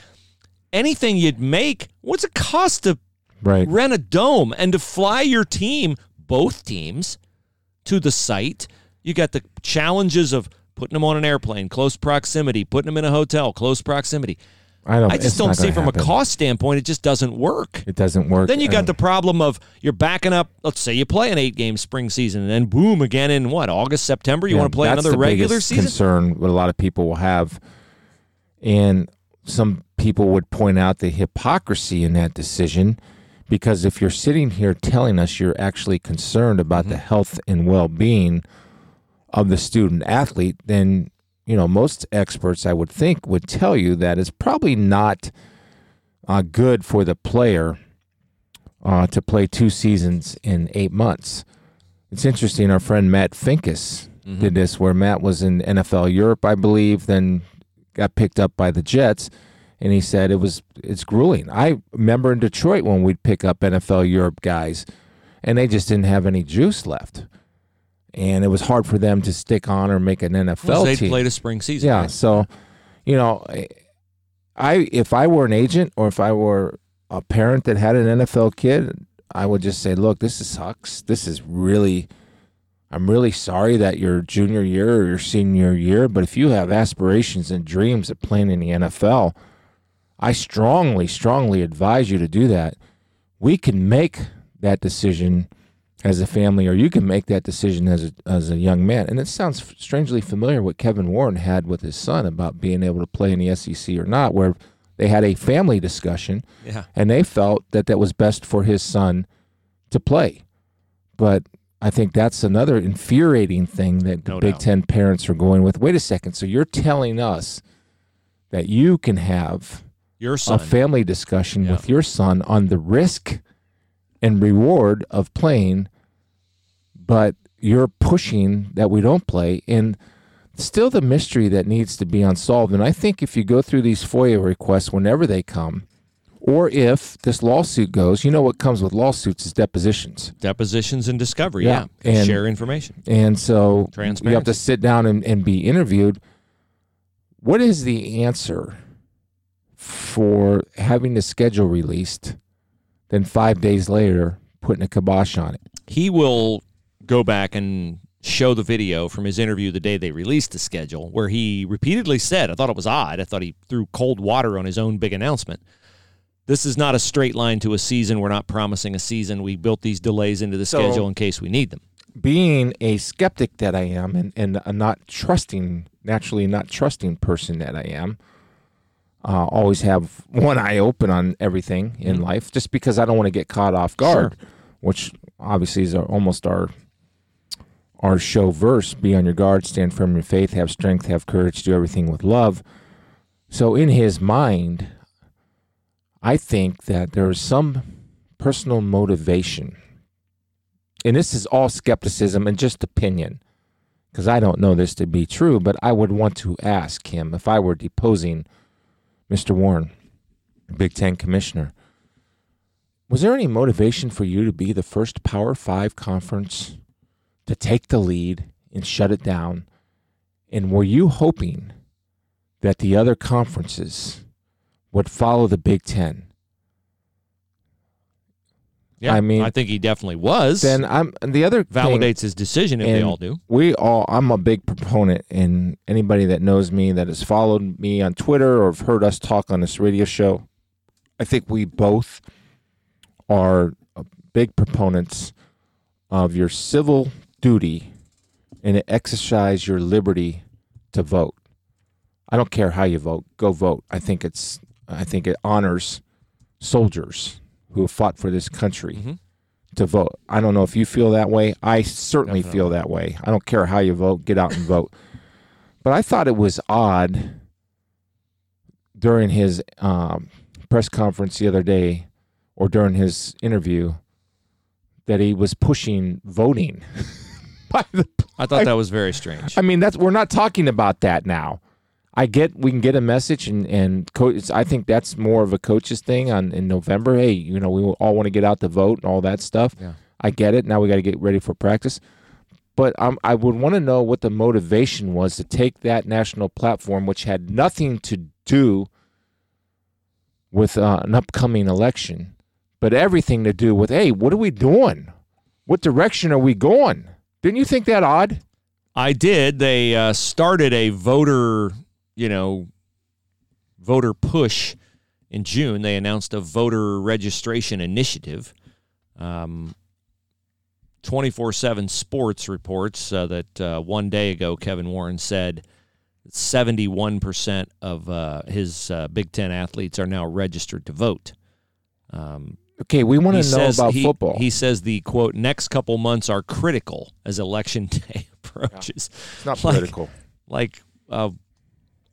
anything you'd make, what's it cost to right. rent a dome and to fly your team, both teams, to the site? You got the challenges of putting them on an airplane, close proximity, putting them in a hotel, close proximity. I don't. I just don't see from happen. a cost standpoint, it just doesn't work. It doesn't work. Then you got Um, the problem of you're backing up. Let's say you play an eight game spring season, and then boom again in what August, September. You Yeah, want to play that's another the regular season? Concern what a lot of people will have, and some people would point out the hypocrisy in that decision, because if you're sitting here telling us you're actually concerned about Mm-hmm. the health and well-being of the student athlete, then you know most experts I would think would tell you that it's probably not uh, good for the player uh, to play two seasons in eight months. It's interesting. Our friend Matt Finkes Mm-hmm. did this, where Matt was in NFL Europe, I believe, then got picked up by the Jets, and he said it was it's grueling. I remember in Detroit when we'd pick up NFL Europe guys, and they just didn't have any juice left, and it was hard for them to stick on or make an NFL Well, they team. played a spring season. Yeah. right? So, you know, I if I were an agent or if I were a parent that had an NFL kid, I would just say, look, this is sucks. This is really. I'm really sorry that your junior year or your senior year, but if you have aspirations and dreams of playing in the NFL, I strongly, strongly advise you to do that. We can make that decision as a family, or you can make that decision as a, as a young man. And it sounds strangely familiar what Kevin Warren had with his son about being able to play in the SEC or not, where they had a family discussion yeah. and they felt that that was best for his son to play. But I think that's another infuriating thing that the No Big doubt. Ten parents are going with. Wait a second. So you're telling us that you can have Your son. a family discussion Yeah. with your son on the risk and reward of playing, but you're pushing that we don't play. And still the mystery that needs to be unsolved. And I think if you go through these FOIA requests whenever they come, or if this lawsuit goes, you know what comes with lawsuits is depositions. Depositions and discovery. Yeah. Yeah. And- Share information. And so you have to sit down and, and be interviewed. What is the answer for having the schedule released, then five days later putting a kibosh on it? He will go back and show the video from his interview the day they released the schedule, where he repeatedly said, I thought it was odd. I thought he threw cold water on his own big announcement. This is not a straight line to a season. We're not promising a season. We built these delays into the So- schedule in case we need them. Being a skeptic that I am and, and a not trusting, naturally not trusting person that I am, uh, always have one eye open on everything in life just because I don't want to get caught off guard, which obviously is our, almost our our show verse. Be on your guard stand firm in your faith have strength have courage do everything with love. So in his mind i think that there is some personal motivation and this is all skepticism and just opinion because i don't know this to be true but i would want to ask him if i were deposing mr warren big ten commissioner was there any motivation for you to be the first power five conference to take the lead and shut it down? And were you hoping that the other conferences would follow the Big Ten? Yeah, I mean- I think he definitely was. Then I'm and the other thing- validates his decision if they all do. We all I'm a big proponent and anybody that knows me that has followed me on Twitter or have heard us talk on this radio show, I think we both are big proponents of your civil duty and exercise your liberty to vote. I don't care how you vote, go vote. I think it's I think it honors soldiers who have fought for this country Mhm. to vote. I don't know if you feel that way. I certainly feel that way. I don't care how you vote, get out and vote. *laughs* But I thought it was odd during his um, press conference the other day or during his interview that he was pushing voting. *laughs* by the, I thought that *laughs* was very strange. I mean, that's we're not talking about that now. I get we can get a message and and coach. I think that's more of a coach's thing on in November. Hey, you know, we all want to get out to vote and all that stuff. Yeah. I get it. Now we got to get ready for practice. But um, I would want to know what the motivation was to take that national platform, which had nothing to do with uh, an upcoming election, but everything to do with, hey, what are we doing? What direction are we going? Didn't you think that odd? I did. They uh, started a voter, you know, voter push in June. They announced a voter registration initiative. Um, 24 7 Sports reports uh, that uh, one day ago, Kevin Warren said 71% of uh, his uh, Big Ten athletes are now registered to vote. Um, Okay, we want to know about he, football. He says the quote next couple months are critical as election *laughs* day approaches. it's not like- political. Like, uh,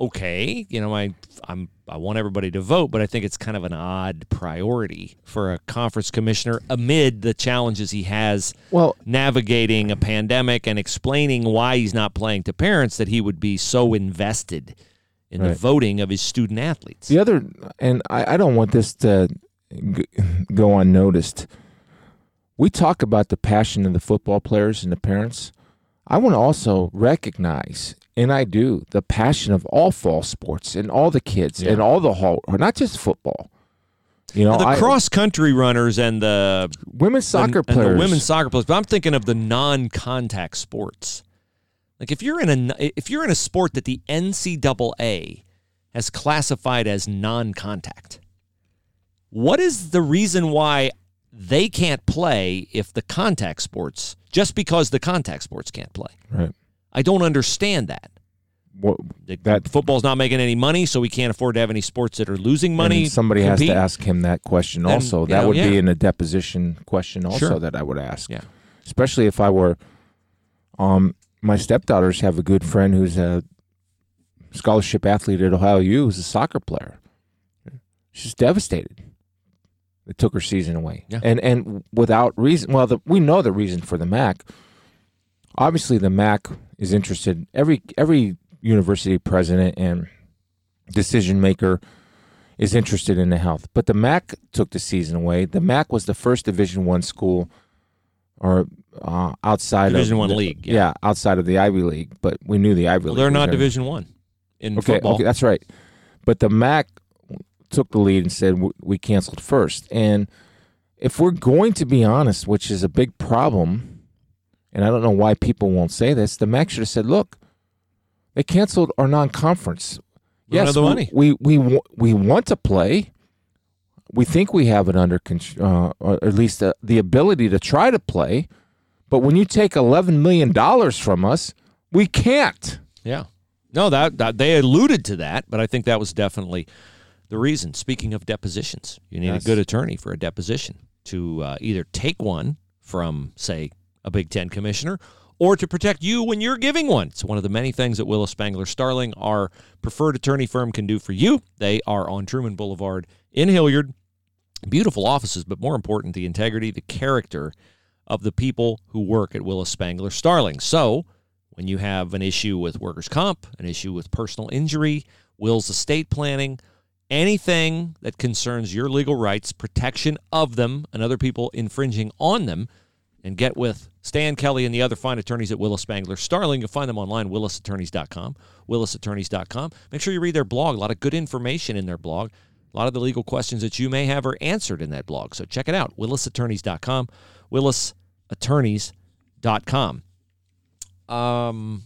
okay, you know, I I'm I want everybody to vote, but I think it's kind of an odd priority for a conference commissioner amid the challenges he has well, navigating a pandemic and explaining why he's not playing to parents that he would be so invested in the voting of his student athletes. The other, and I, I don't want this to go unnoticed. We talk about the passion of the football players and the parents. I want to also recognize, and I do, the passion of all fall sports and all the kids Yeah. and all the hall, or not just football. You know, the cross country runners and the women's soccer and players, the women's soccer players. But I'm thinking of the non-contact sports. Like if you're in a if you're in a sport that the NCAA has classified as non-contact, what is the reason why they can't play if the contact sports just because the contact sports can't play? Right. I don't understand that. What, That- football's not making any money, so we can't afford to have any sports that are losing money. somebody has to ask him that question Then, also. That know, would be in a deposition question also Sure. that I would ask. Yeah. Especially if I were um my stepdaughters have a good friend who's a scholarship athlete at Ohio U who's a soccer player. She's devastated. It took her season away. Yeah. And and without reason well the, we know the reason for the MAC. Obviously the MAC is interested every every university president and decision maker is interested in the health. But the MAC took the season away. The MAC was the first Division One school, or uh, outside Division of One the- league, Yeah. yeah. outside of the Ivy League. But we knew the Ivy Well, League. they're not Division One in Okay, football. okay, that's right. But the MAC took the lead and said we canceled first. And if we're going to be honest, which is a big problem, and I don't know why people won't say this, the MAC should have said, "Look, they canceled our non-conference. We yes, we- money. We we we want to play. We think we have it under control, uh, or at least the, the ability to try to play. But when you take eleven million dollars from us, we can't." Yeah. No, that, that they alluded to that, but I think that was definitely the reason. Speaking of depositions, you need Yes. a good attorney for a deposition to uh, either take one from, say, a Big Ten commissioner or to protect you when you're giving one. It's one of the many things that Willis Spangler Starling, our preferred attorney firm, can do for you. They are on Trueman Boulevard in Hilliard. Beautiful offices, but more important, the integrity, the character of the people who work at Willis Spangler Starling. So, when you have an issue with workers' comp, an issue with personal injury, wills estate planning, anything that concerns your legal rights, protection of them, and other people infringing on them, and get with Stan Kelly and the other fine attorneys at Willis Spangler Starling. You'll find them online, willisattorneys.com, willisattorneys.com. Make sure you read their blog. A lot of good information in their blog. A lot of the legal questions that you may have are answered in that blog. So check it out, willisattorneys.com, willisattorneys.com. Um,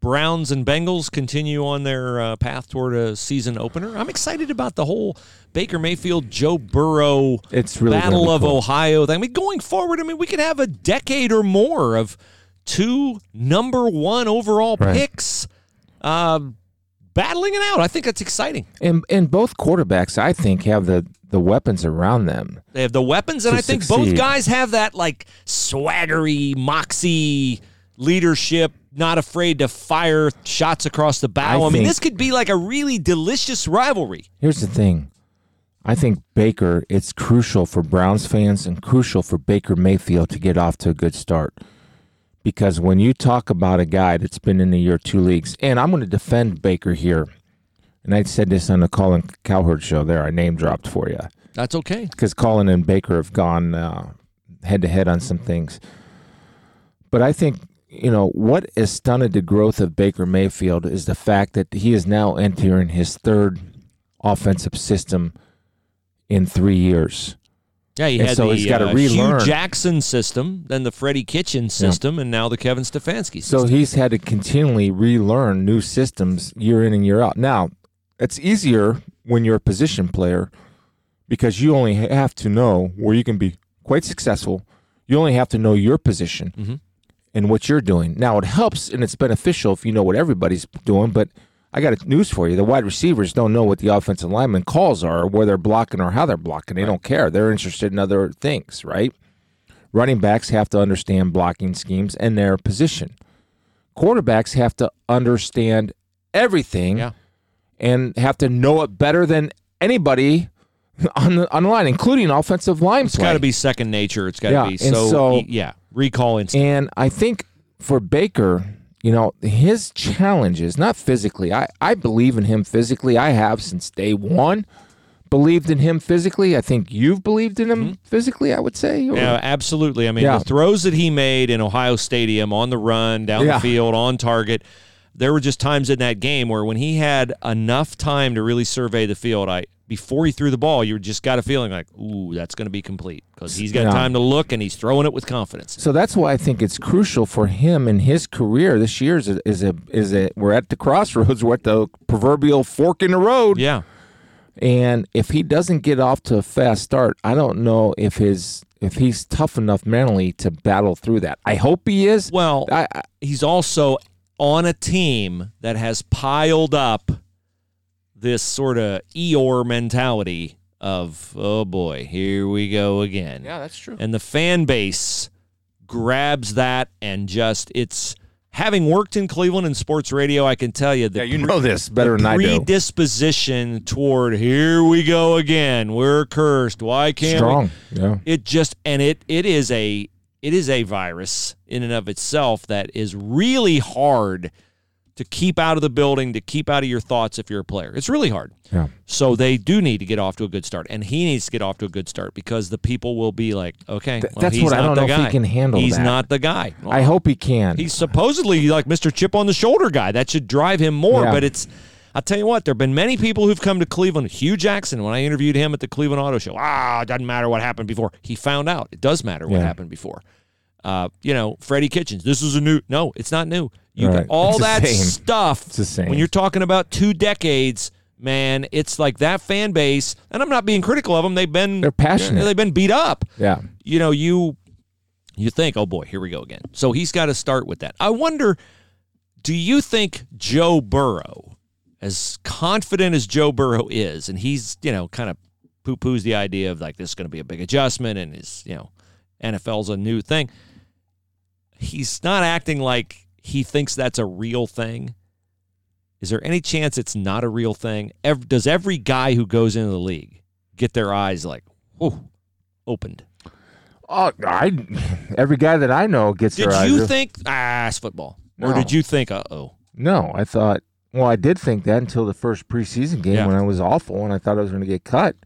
Browns and Bengals continue on their uh, path toward a season opener. I'm excited about the whole Baker Mayfield, Joe Burrow It's really Battle of cool. Ohio thing. I mean, going forward, I mean, we could have a decade or more of two number one overall Right. picks um, battling it out. I think that's exciting. And and both quarterbacks, I think, have the the weapons around them. They have the weapons, and I think both guys have that like swaggery, moxie leadership. Not afraid to fire shots across the bow. I, I mean, this could be like a really delicious rivalry. Here's the thing. I think Baker, it's crucial for Browns fans and crucial for Baker Mayfield to get off to a good start. Because when you talk about a guy that's been in the year two leagues, and I'm going to defend Baker here, and I said this on the Colin Cowherd show there, I name dropped for you. That's okay. Because Colin and Baker have gone uh, head to head on some things. But I think you know what has stunted the growth of Baker Mayfield is the fact that he is now entering his third offensive system in three years. Yeah, he And had so the he's gotta uh, relearn. Hue Jackson system, then the Freddie Kitchen system, and now the Kevin Stefanski So he's had to continually relearn new systems year in and year out. Now, it's easier when you're a position player because you only have to know where you can be quite successful. You only have to know your position Mhm. And what you're doing. Now, it helps and it's beneficial if you know what everybody's doing, but I got news for you. The wide receivers don't know what the offensive lineman calls are, or where they're blocking or how they're blocking. They don't care. They're interested in other things, right? Running backs have to understand blocking schemes and their position. Quarterbacks have to understand everything Yeah. and have to know it better than anybody *laughs* on the, on the line, including offensive line It's got to be second nature. It's got to Yeah, be so, so- yeah. Recall instinct. And I think for Baker, you know, his challenges, not physically. I, I believe in him physically. I have since day one believed in him physically. I think you've believed in him mm-hmm. physically, I would say. or- Yeah, absolutely. I mean, Yeah. the throws that he made in Ohio Stadium on the run, down Yeah. the field, on target, there were just times in that game where when he had enough time to really survey the field, I before he threw the ball, you just got a feeling like, ooh, that's going to be complete because he's got Yeah. time to look and he's throwing it with confidence. So that's why I think it's crucial for him in his career this year is a, is a is a we're at the crossroads, we're at the proverbial fork in the road. Yeah, And if he doesn't get off to a fast start, I don't know if his if he's tough enough mentally to battle through that. I hope he is. Well, I, I, he's also on a team that has piled up this sort of Eeyore mentality of, oh boy, here we go again. yeah, that's true. and the fan base grabs that and just it's having worked in Cleveland in sports radio, I can tell you that Yeah, you know this better than I do. predisposition toward here we go again. We're cursed. Why can't we? Strong. Yeah. It just and it it is a it is a virus in and of itself that is really hard to keep out of the building, to keep out of your thoughts if you're a player. It's really hard. Yeah. So they do need to get off to a good start, and he needs to get off to a good start because the people will be like, okay, Th- well, that's he's what I not don't the know if he guy. can handle He's that. not the guy. I hope he can. He's supposedly like Mr. Chip on the shoulder guy. That should drive him more. Yeah. But it's, I'll tell you what, there have been many people who've come to Cleveland. Hue Jackson, when I interviewed him at the Cleveland Auto Show, ah, it doesn't matter what happened before. He found out it does matter what Yeah. happened before. Uh, you know, Freddie Kitchens, this is a new, no, it's not new. You Right. all It's that stuff. It's the same. When you're talking about two decades, man, it's like that fan base, and I'm not being critical of them. They've been, They're passionate. They've been beat up yeah. you know, you you think, oh boy, here we go again. So he's got to start with that. I wonder, do you think Joe Burrow, as confident as Joe Burrow is, and he's you know kind of poo poos the idea of like this is going to be a big adjustment and is you know NFL's a new thing. He's not acting like he thinks that's a real thing. Is there any chance it's not a real thing? Does every guy who goes into the league get their eyes like, whoa, opened? Oh, I every guy that I know gets Did their eyes. Did you think ah, it's football, or did you think, uh oh, No, I thought. Well, I did think that until the first preseason game Yeah. when I was awful and I thought I was going to get cut.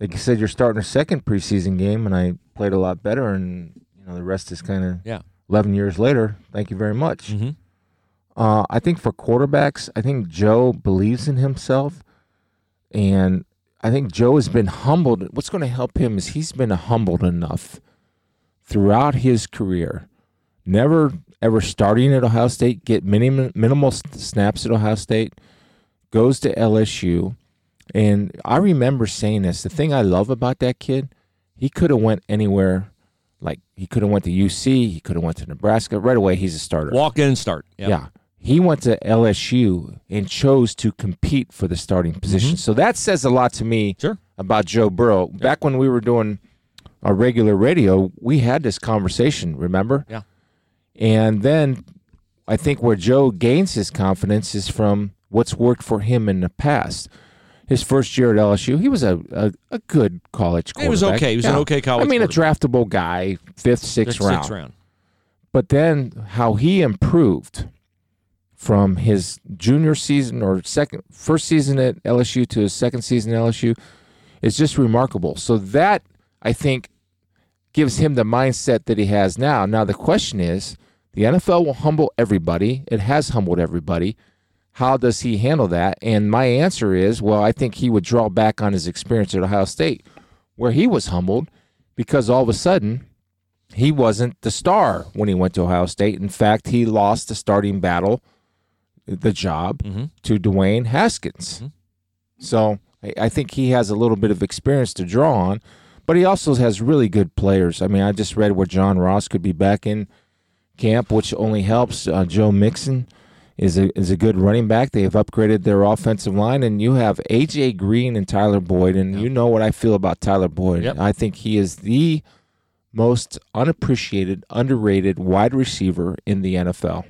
Like you said, you're starting a second preseason game, and I played a lot better, and you know the rest is kind of Yeah. Eleven years later, thank you very much. Mm-hmm. Uh, I think for quarterbacks, I think Joe believes in himself, and I think Joe has been humbled. What's going to help him is he's been humbled enough throughout his career, never ever starting at Ohio State, get minimal minimal snaps at Ohio State, goes to LSU, and I remember saying this. The thing I love about that kid, he could have went anywhere. Like he could have went to UC, he could have went to Nebraska. Right away, he's a starter. walk in and start? Yep. Yeah. He went to LSU and chose to compete for the starting position. So that says a lot to me Mm-hmm. Sure. about Joe Burrow. Back when we were doing our regular radio, we had this conversation, remember? Yeah. And then I think where Joe gains his confidence is from what's worked for him in the past. His first year at LSU, he was a, a, a good college quarterback. He was okay. He was an okay college I mean, a draftable guy, fifth, sixth, Sixth, round. sixth round. But then how he improved from his junior season or second first season at LSU to his second season at LSU is just remarkable. So that I think gives him the mindset that he has now. Now the question is, the NFL will humble everybody. It has humbled everybody. How does he handle that? And my answer is, well, I think he would draw back on his experience at Ohio State, where he was humbled because all of a sudden he wasn't the star when he went to Ohio State. In fact, he lost the starting battle, the job, Mhm. to Dwayne Haskins. So I, I think he has a little bit of experience to draw on, but he also has really good players. I mean, I just read where John Ross could be back in camp, which only helps. Uh, Joe Mixon is a is a good running back. They have upgraded their offensive line, and you have AJ Green and Tyler Boyd, and you know what I feel about Tyler Boyd. Yep. I think he is the most unappreciated, underrated wide receiver in the NFL.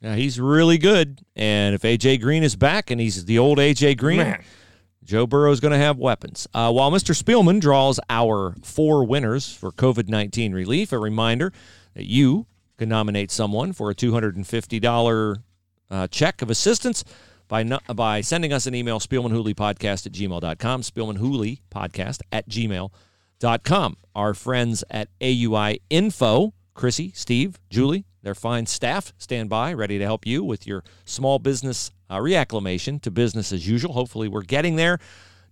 Yeah, he's really good. And if AJ Green is back and he's the old AJ Green, Man. Joe is going to have weapons. Uh, while Mr. Spielman draws our four winners for COVID 19 relief, a reminder that you can nominate someone for a $250 uh, check of assistance by no, by sending us an email, spielmanhooleypodcast at gmail.com, spielmanhooleypodcast at gmail.com. Our friends at AUI Info, Chrissy, Steve, Julie, their fine staff stand by, ready to help you with your small business uh, reacclimation to business as usual. Hopefully, we're getting there.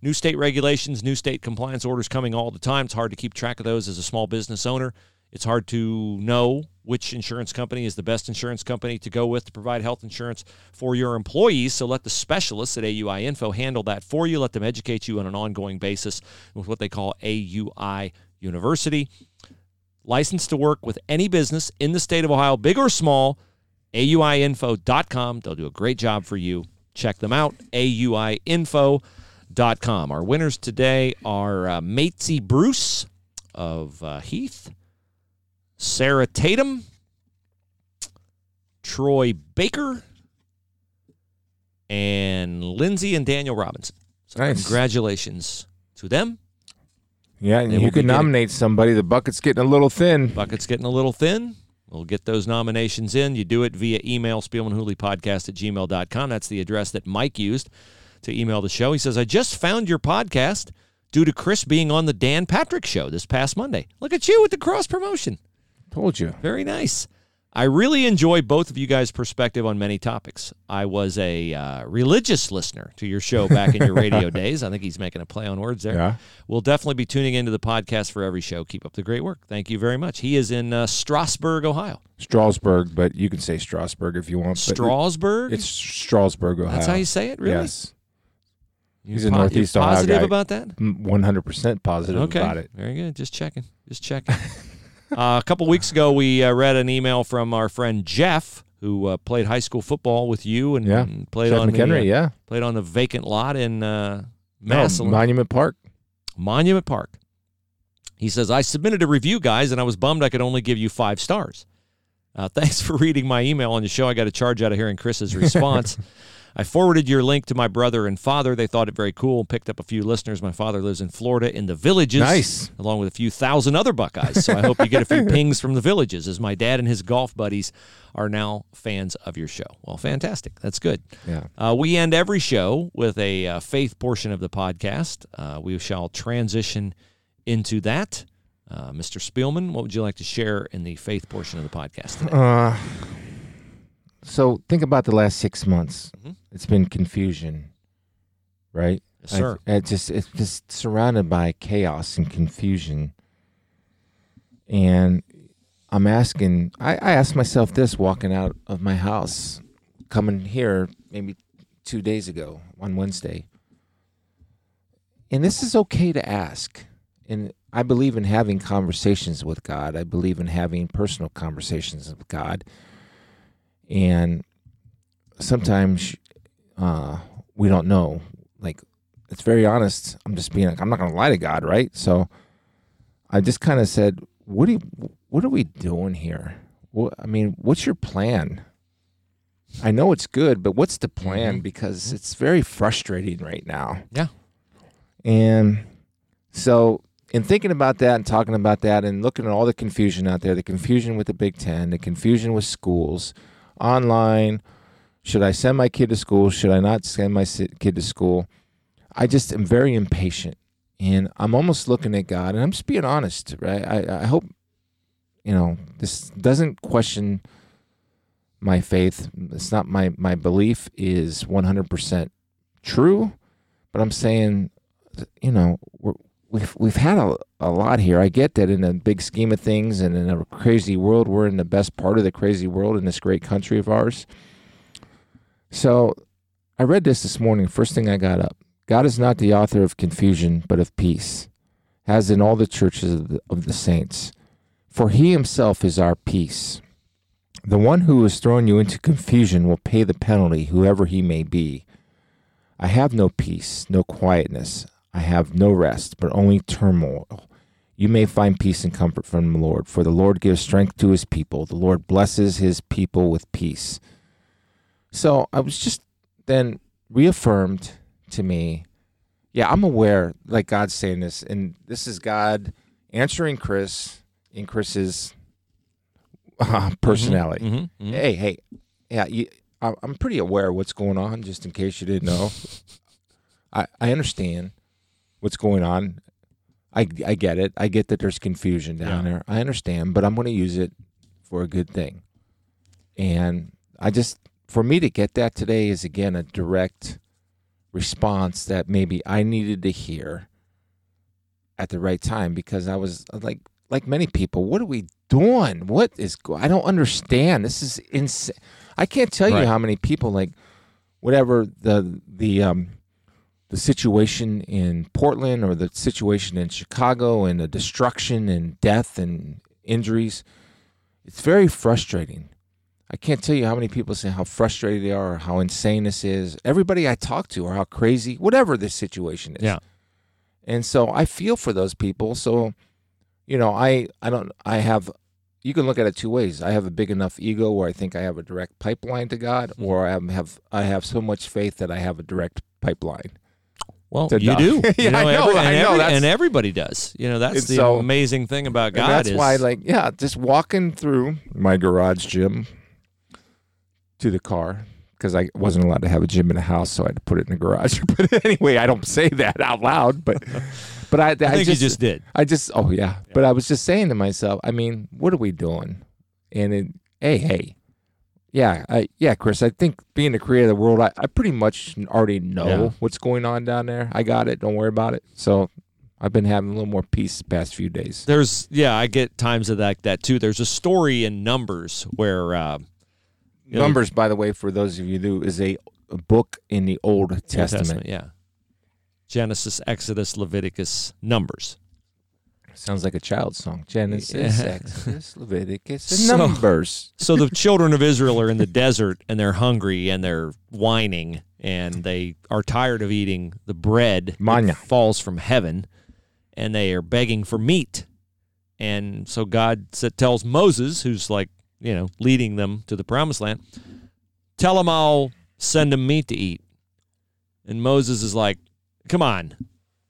New state regulations, new state compliance orders coming all the time. It's hard to keep track of those as a small business owner. It's hard to know which insurance company is the best insurance company to go with to provide health insurance for your employees. So let the specialists at AUI Info handle that for you. Let them educate you on an ongoing basis with what they call AUI University. Licensed to work with any business in the state of Ohio, big or small. AUIinfo.com. They'll do a great job for you. Check them out. AUIinfo.com. Our winners today are uh, Matesy Bruce of uh, Heath, Sarah Tatum, Troy Baker, and Lindsay and Daniel Robinson. So Nice. congratulations to them. Yeah, and They you can getting- nominate somebody. The bucket's getting a little thin. Bucket's getting a little thin. We'll get those nominations in. You do it via email, spielmanhooleypodcast at gmail.com. That's the address that Mike used to email the show. He says, I just found your podcast due to Chris being on the Dan Patrick show this past Monday. Look at you with the cross promotion. Told you. Very nice. I really enjoy both of you guys' perspective on many topics. I was a uh, religious listener to your show back in your radio *laughs* days. I think he's making a play on words there. Yeah. We'll definitely be tuning into the podcast for every show. Keep up the great work. Thank you very much. He is in uh, Strasburg, Ohio. Strasburg, but you can say Strasburg if you want. Strasburg? It's Strasburg, Ohio. That's how you say it, really? Yes. You He's a po- you Northeast Ohio positive guy. about that? One hundred percent positive okay. about it. Very good. Just checking. Just checking. *laughs* uh, a couple weeks ago, we uh, read an email from our friend Jeff, who uh, played high school football with you and, Yeah. and played Jeff on McHenry, the, uh, yeah. played on the vacant lot in uh, No, Massillon. Monument Park. Monument Park. He says, I submitted a review, guys, and I was bummed I could only give you five stars. Uh, thanks *laughs* for reading my email on the show. I got a charge out of hearing Chris's response. *laughs* I forwarded your link to my brother and father. They thought it very cool. And picked up a few listeners. My father lives in Florida in the villages. Nice. Along with a few thousand other Buckeyes. So I hope you get a few *laughs* pings from the villages as my dad and his golf buddies are now fans of your show. Well, fantastic. That's good. Yeah. Uh, we end every show with a uh, faith portion of the podcast. Uh, we shall transition into that. Uh, Mr. Spielman, what would you like to share in the faith portion of the podcast today? So think about the last six months. Mhm. It's been confusion, right? Yes, sir. I, I just it's just surrounded by chaos and confusion. And I'm asking I, I asked myself this walking out of my house, coming here maybe two days ago on Wednesday. And this is okay to ask. And I believe in having conversations with God. I believe in having personal conversations with God. And sometimes uh, we don't know. Like, it's very honest. I'm just being like, I'm not going to lie to God, right? So I just kind of said, what do you, what are we doing here? What, I mean, what's your plan? I know it's good, but what's the plan? Mhm. Because it's very frustrating right now. Yeah. And so, in thinking about that and talking about that and looking at all the confusion out there, the confusion with the Big Ten, the confusion with schools, online, should I send my kid to school? Should I not send my kid to school? I just am very impatient. and I'm almost looking at God, and I'm just being honest, right? I, I hope, you know, this doesn't question my faith. It's not my my belief is 100% true, but I'm saying, you know, we're, we've we've had a, a lot here. I get that in the big scheme of things, and in a crazy world, we're in the best part of the crazy world in this great country of ours. So, I read this this morning. First thing I got up. God is not the author of confusion, but of peace, as in all the churches of the, of the saints. For He Himself is our peace. The one who has thrown you into confusion will pay the penalty, whoever he may be. I have no peace, no quietness. I have no rest, but only turmoil. You may find peace and comfort from the Lord, for the Lord gives strength to his people. The Lord blesses his people with peace. So I was just then reaffirmed to me. Yeah, I'm aware, like God's saying this, and this is God answering Chris in Chris's *laughs* uh, personality. Mhm, mhm. Hey, hey, yeah, you, I, I'm pretty aware of what's going on. Just in case you didn't know, *laughs* I I understand what's going on. I I get it. I get that there's confusion down Yeah. there. I understand, but I'm going to use it for a good thing. And I just for me to get that today is again a direct response that maybe I needed to hear at the right time because I was like like many people, what are we doing? What is I don't understand. This is insane. I can't tell you how many people like whatever the the um the situation in Portland or the situation in Chicago and the destruction and death and injuries. It's very frustrating. I can't tell you how many people say how frustrated they are or how insane this is. Everybody I talk to or how crazy, whatever this situation is. Yeah. And so I feel for those people. So, you know, I I don't I have you can look at it two ways. I have a big enough ego where I think I have a direct pipeline to God, mm-hmm. or I have I have so much faith that I have a direct pipeline. Well, you die. do. *laughs* Yeah, You know, I know, every- I and, know, every- that's- and everybody does. You know, that's the so- amazing thing about God that's is why, like, yeah, just walking through my garage gym to the car because I wasn't allowed to have a gym in the house, so I had to put it in the garage. *laughs* But anyway, I don't say that out loud, but but I, *laughs* I think just, you just did. I just oh yeah. But I was just saying to myself, I mean, what are we doing? And it, hey, hey, yeah, I, yeah, Chris. I think being the creator of the world, I, I pretty much already know Yeah. what's going on down there. I got it. Don't worry about it. So I've been having a little more peace the past few days. There's yeah, I get times of that that too. There's a story in Numbers where uh, you know, Numbers, by the way, for those of you who is a, a book in the Old Old Testament. yeah. Genesis, Exodus, Leviticus, Numbers. Sounds like a child's song. Genesis, Yeah. *laughs* Exodus, Leviticus, and So- Numbers. *laughs* So the children of Israel are in the desert and they're hungry and they're whining and they are tired of eating the bread that Manna. falls from heaven and they are begging for meat. And so God tells Moses, who's like, you know, leading them to the promised land, tell them I'll send them meat to eat. And Moses is like, come on,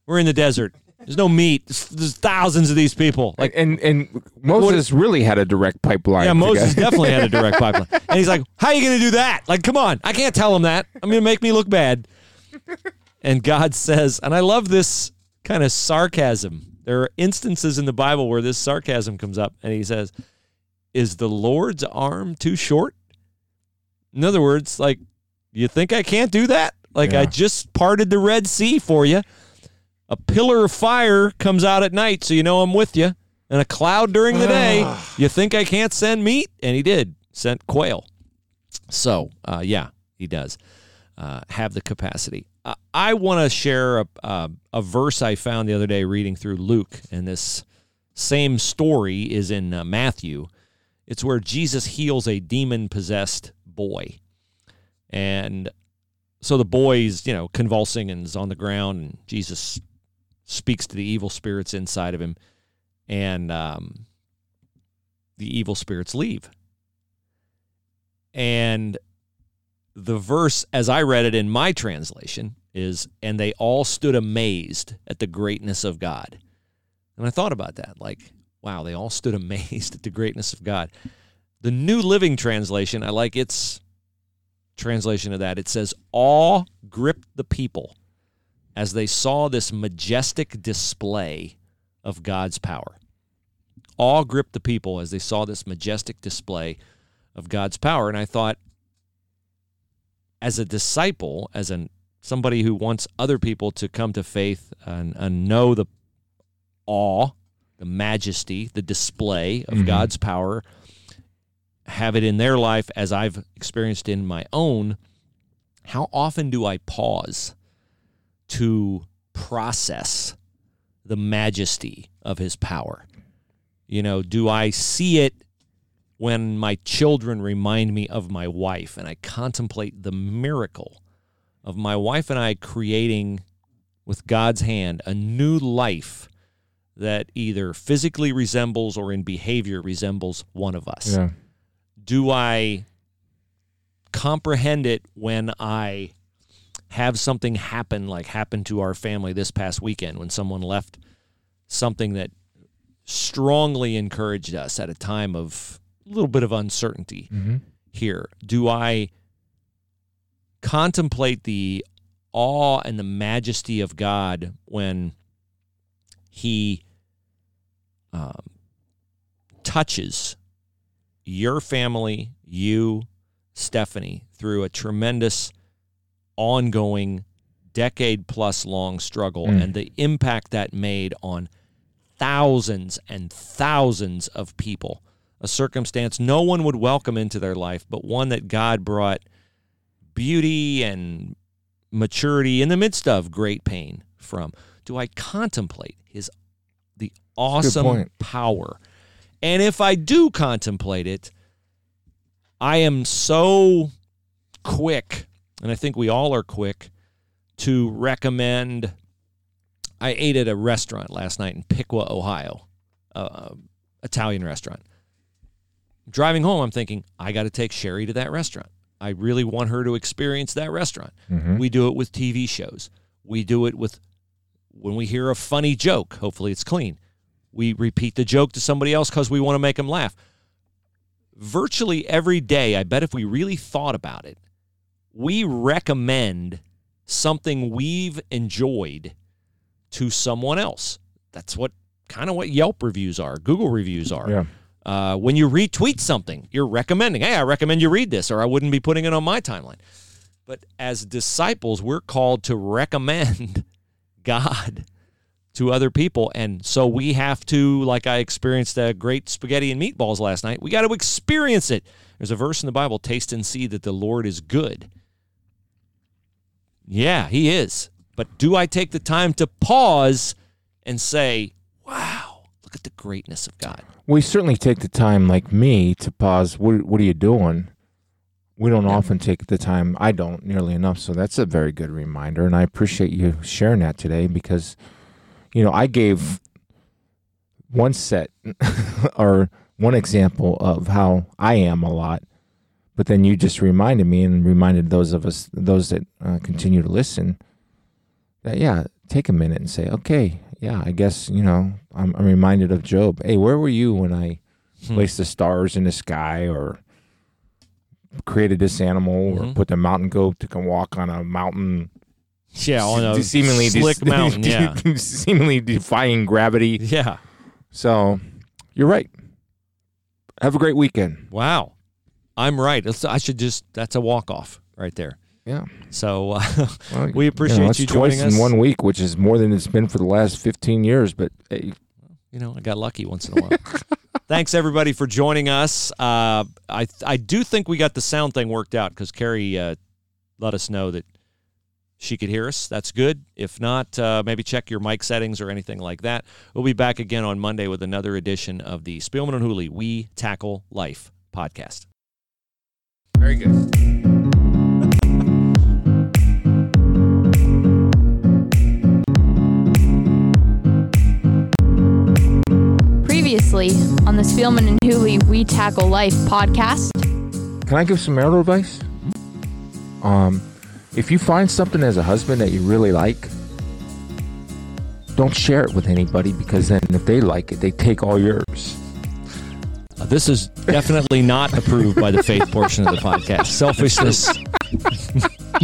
we're in the desert. There's no meat. There's, there's thousands of these people. Like, Like and and Moses really had a direct pipeline. yeah, Moses definitely had a direct *laughs* pipeline. And he's like, How are you going to do that? Like, come on. I can't tell him that. I'm going to make me look bad. And God says, and I love this kind of sarcasm. There are instances in the Bible where this sarcasm comes up, and he says, Is the Lord's arm too short? In other words, like, you think I can't do that? Like, I just parted the Red Sea for you. A pillar of fire comes out at night, so you know I'm with you, and a cloud during the day. you think I can't send meat? And he did, sent quail. So, uh, yeah, he does uh, have the capacity. Uh, I want to share a, uh, a verse I found the other day reading through Luke, and this same story is in uh, Matthew. It's where Jesus heals a demon possessed boy. And so the boy's, you know, convulsing and is on the ground, and Jesus speaks to the evil spirits inside of him, and um, the evil spirits leave. And the verse, as I read it in my translation, is, and they all stood amazed at the greatness of God. And I thought about that. Like, wow, they all stood *laughs* amazed at the greatness of God. The New Living Translation, I like its translation of that. It says, awe gripped the people. As they saw this majestic display of God's power. Awe gripped the people as they saw this majestic display of God's power. And I thought, as a disciple, as an somebody who wants other people to come to faith and, and know the awe, the majesty, the display of Mhm. God's power, have it in their life as I've experienced in my own, how often do I pause to process the majesty of his power? You know, do I see it when my children remind me of my wife and I contemplate the miracle of my wife and I creating with God's hand a new life that either physically resembles or in behavior resembles one of us? Yeah. do I comprehend it when I have something happen like happened to our family this past weekend when someone left something that strongly encouraged us at a time of a little bit of uncertainty Mm-hmm. here? Do I contemplate the awe and the majesty of God when He um, touches your family, you, Stephanie, through a tremendous, ongoing, decade plus long struggle Mm. and the impact that made on thousands and thousands of people? A circumstance no one would welcome into their life, but one that God brought beauty and maturity in the midst of great pain from? Do I contemplate his the awesome power? And if I do contemplate it, I am so quick, and I think we all are quick to recommend. I ate at a restaurant last night in Piqua, Ohio, uh, Italian restaurant. Driving home, I'm thinking I got to take Sherry to that restaurant. I really want her to experience that restaurant. Mm-hmm. We do it with TV shows. We do it with when we hear a funny joke. Hopefully, it's clean. We repeat the joke to somebody else because we want to make them laugh. Virtually every day, I bet if we really thought about it, we recommend something we've enjoyed to someone else. That's what kind of what Yelp reviews are, Google reviews are. Yeah. Uh, when you retweet something, you're recommending, hey, I recommend you read this, or I wouldn't be putting it on my timeline. But as disciples, we're called to recommend *laughs* God to other people. And so we have to, like I experienced a great spaghetti and meatballs last night, we got to experience it. There's a verse in the Bible taste and see that the Lord is good. Yeah, he is. But do I take the time to pause and say, wow, look at the greatness of God? We certainly take the time, like me, to pause. What What are you doing? We don't Yeah. often take the time. I don't nearly enough. So that's a very good reminder, and I appreciate you sharing that today because, you know, I gave one set *laughs* or one example of how I am a lot, but then you just reminded me and reminded those of us, those that uh, continue to listen, that yeah, take a minute and say, okay, yeah, I guess you know, I'm, I'm reminded of Job. Hey, where were you when I Hmm. placed the stars in the sky, or created this animal, or Mhm. put the mountain goat to come walk on a mountain? Yeah, on a seemingly slick dis- *laughs* mountain. Yeah, *laughs* seemingly defying gravity. yeah. So, you're right. Have a great weekend. Wow, I'm right. It's- I should just. That's a walk off right there. Yeah, So uh, *laughs* well, We appreciate you twice joining us. in one week, which is more than it's been for the last 15 years. But hey, you know, I got lucky once in a while. *laughs* Thanks everybody for joining us. Uh, I I do think we got the sound thing worked out because Carrie uh, let us know that she could hear us. That's good. If not, uh, maybe check your mic settings or anything like that. We'll be back again on Monday with another edition of the Spielman and Hooley We Tackle Life podcast. Very good. Previously on the Spielman and Hooley We Tackle Life podcast. Can I give some marital advice? Um, if you find something as a husband that you really like, don't share it with anybody because then if they like it, they take all yours. This is definitely not approved by the faith portion of the podcast. Selfishness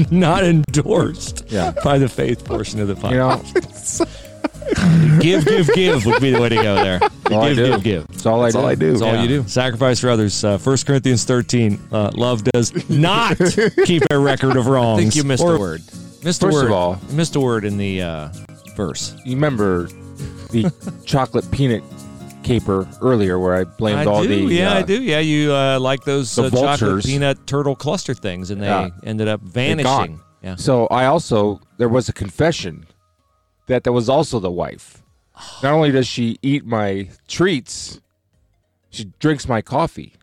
*laughs* not endorsed. Yeah. by the faith portion of the You podcast. know, give, give, give would be the way to go there. all I give, do. give, give. That's all I That's do. all I do. That's all Yeah. you do. Sacrifice for others. Uh, 1 Corinthians 13. Uh, love does not keep a record of wrongs. *laughs* I think you missed Or- a word. Missed a word. of all- missed a word in the uh, verse. You remember the chocolate peanut caper earlier where I blamed I all do. the yeah, uh, I do. Yeah, you uh, like those the uh, chocolate vultures. peanut turtle cluster things, and they Yeah. ended up vanishing. Yeah. So I also there was a confession that there was also the wife. Not only does she eat my treats, she drinks my coffee.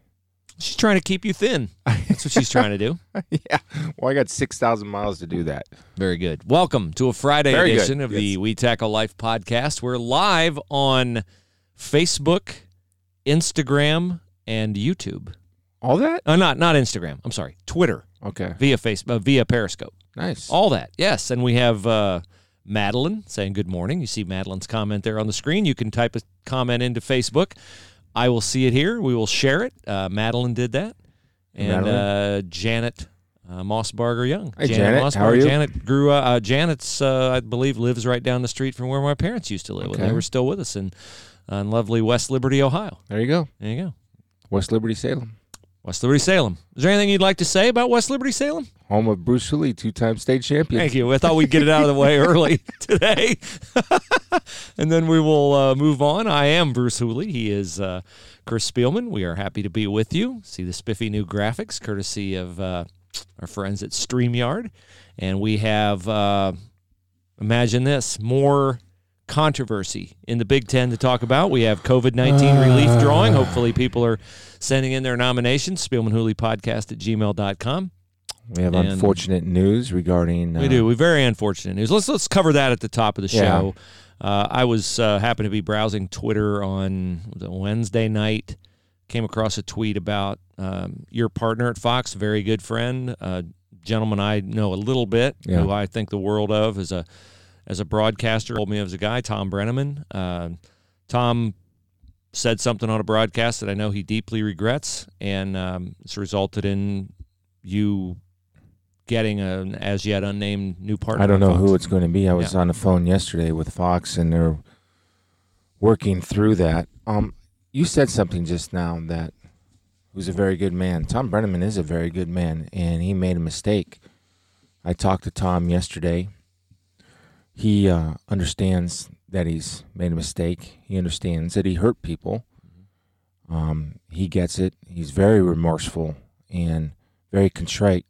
She's trying to keep you thin. That's what she's trying to do. *laughs* yeah. Well, I got six thousand miles to do that. Very good. Welcome to a Friday Very good. edition of the We Tackle Life podcast. We're live on Facebook, Instagram, and YouTube. All that? Uh, not not Instagram. I'm sorry, Twitter Okay. via face uh, via Periscope. Nice. All that, yes. And we have uh, Madeline saying good morning. You see Madeline's comment there on the screen. You can type a comment into Facebook. I will see it here. We will share it. Uh, Madeline did that, and uh, Janet uh, Mossbarger Young. Hey, Janet. Mossbarger. How are you? Janet grew up. Uh, Janet's, uh, I believe, lives right down the street from where my parents used to live when they were still with us uh, in lovely West Liberty, Ohio. There you go. There you go. West Liberty Salem. West Liberty, Salem. Is there anything you'd like to say about West Liberty, Salem? Home of Bruce Lee, two time state champion. Thank you. I thought we'd get it out of the way *laughs* early today. *laughs* and then we will uh, move on. I am Bruce Hooley. He is uh, Chris Spielman. We are happy to be with you. See the spiffy new graphics courtesy of uh, our friends at StreamYard. And we have, uh, imagine this, more controversy in the Big Ten to talk about. We have COVID 19 relief drawing. Hopefully, people are sending in their nominations. Spielman Hooley podcast at gmail.com. We have And- unfortunate news regarding. Uh, We do. We very unfortunate news. Let's let's cover that at the top of the Yeah. show. Uh, I was uh, happened to be browsing Twitter on it Wednesday night. Came across a tweet about um, your partner at Fox, very good friend, uh, gentleman I know a little bit, Yeah. who I think the world of is a as a broadcaster. Told me of a guy, Tom Brennaman. Uh, Tom said something on a broadcast that I know he deeply regrets, and um, it's resulted in you getting an as yet unnamed new partner. I don't know Fox. who it's going to be. I was Yeah. on the phone yesterday with Fox, and they're working through that. Um, you said something just now that who's a very good man. Tom Brennaman is a very good man, and he made a mistake. I talked to Tom yesterday. He uh, understands that he's made a mistake. He understands that he hurt people. Um, he gets it. He's very remorseful and very contrite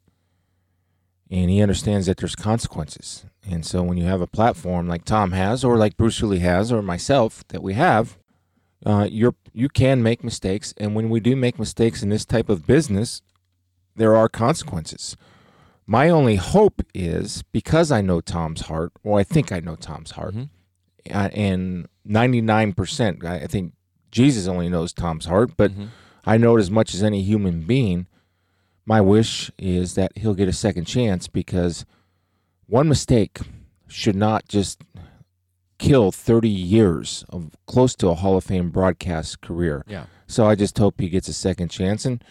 and he understands that there's consequences. And so when you have a platform like Tom has, or like Bruce Lee has, or myself that we have, uh, you're you can make mistakes, and when we do make mistakes in this type of business, there are consequences. My only hope is because I know Tom's heart, or I think I know Tom's heart, Mhm. uh, and 99%, I I think Jesus only knows Tom's heart, but Mhm. I know it as much as any human being. My wish is that he'll get a second chance because one mistake should not just kill 30 years of close to a Hall of Fame broadcast career. Yeah. So I just hope he gets a second chance and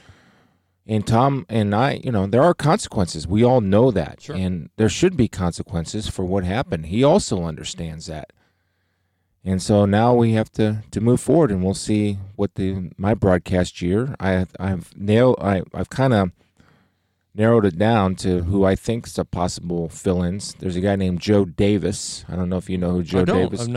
and Tom and I, you know, there are consequences. We all know that. Sure. And there should be consequences for what happened. He also understands that. And so now we have to, to move forward, and we'll see what the my broadcast year. I I've nailed I I've kind of narrowed it down to who I think's a possible fill-ins. There's a guy named Joe Davis. I don't know if you know who Joe. Davis.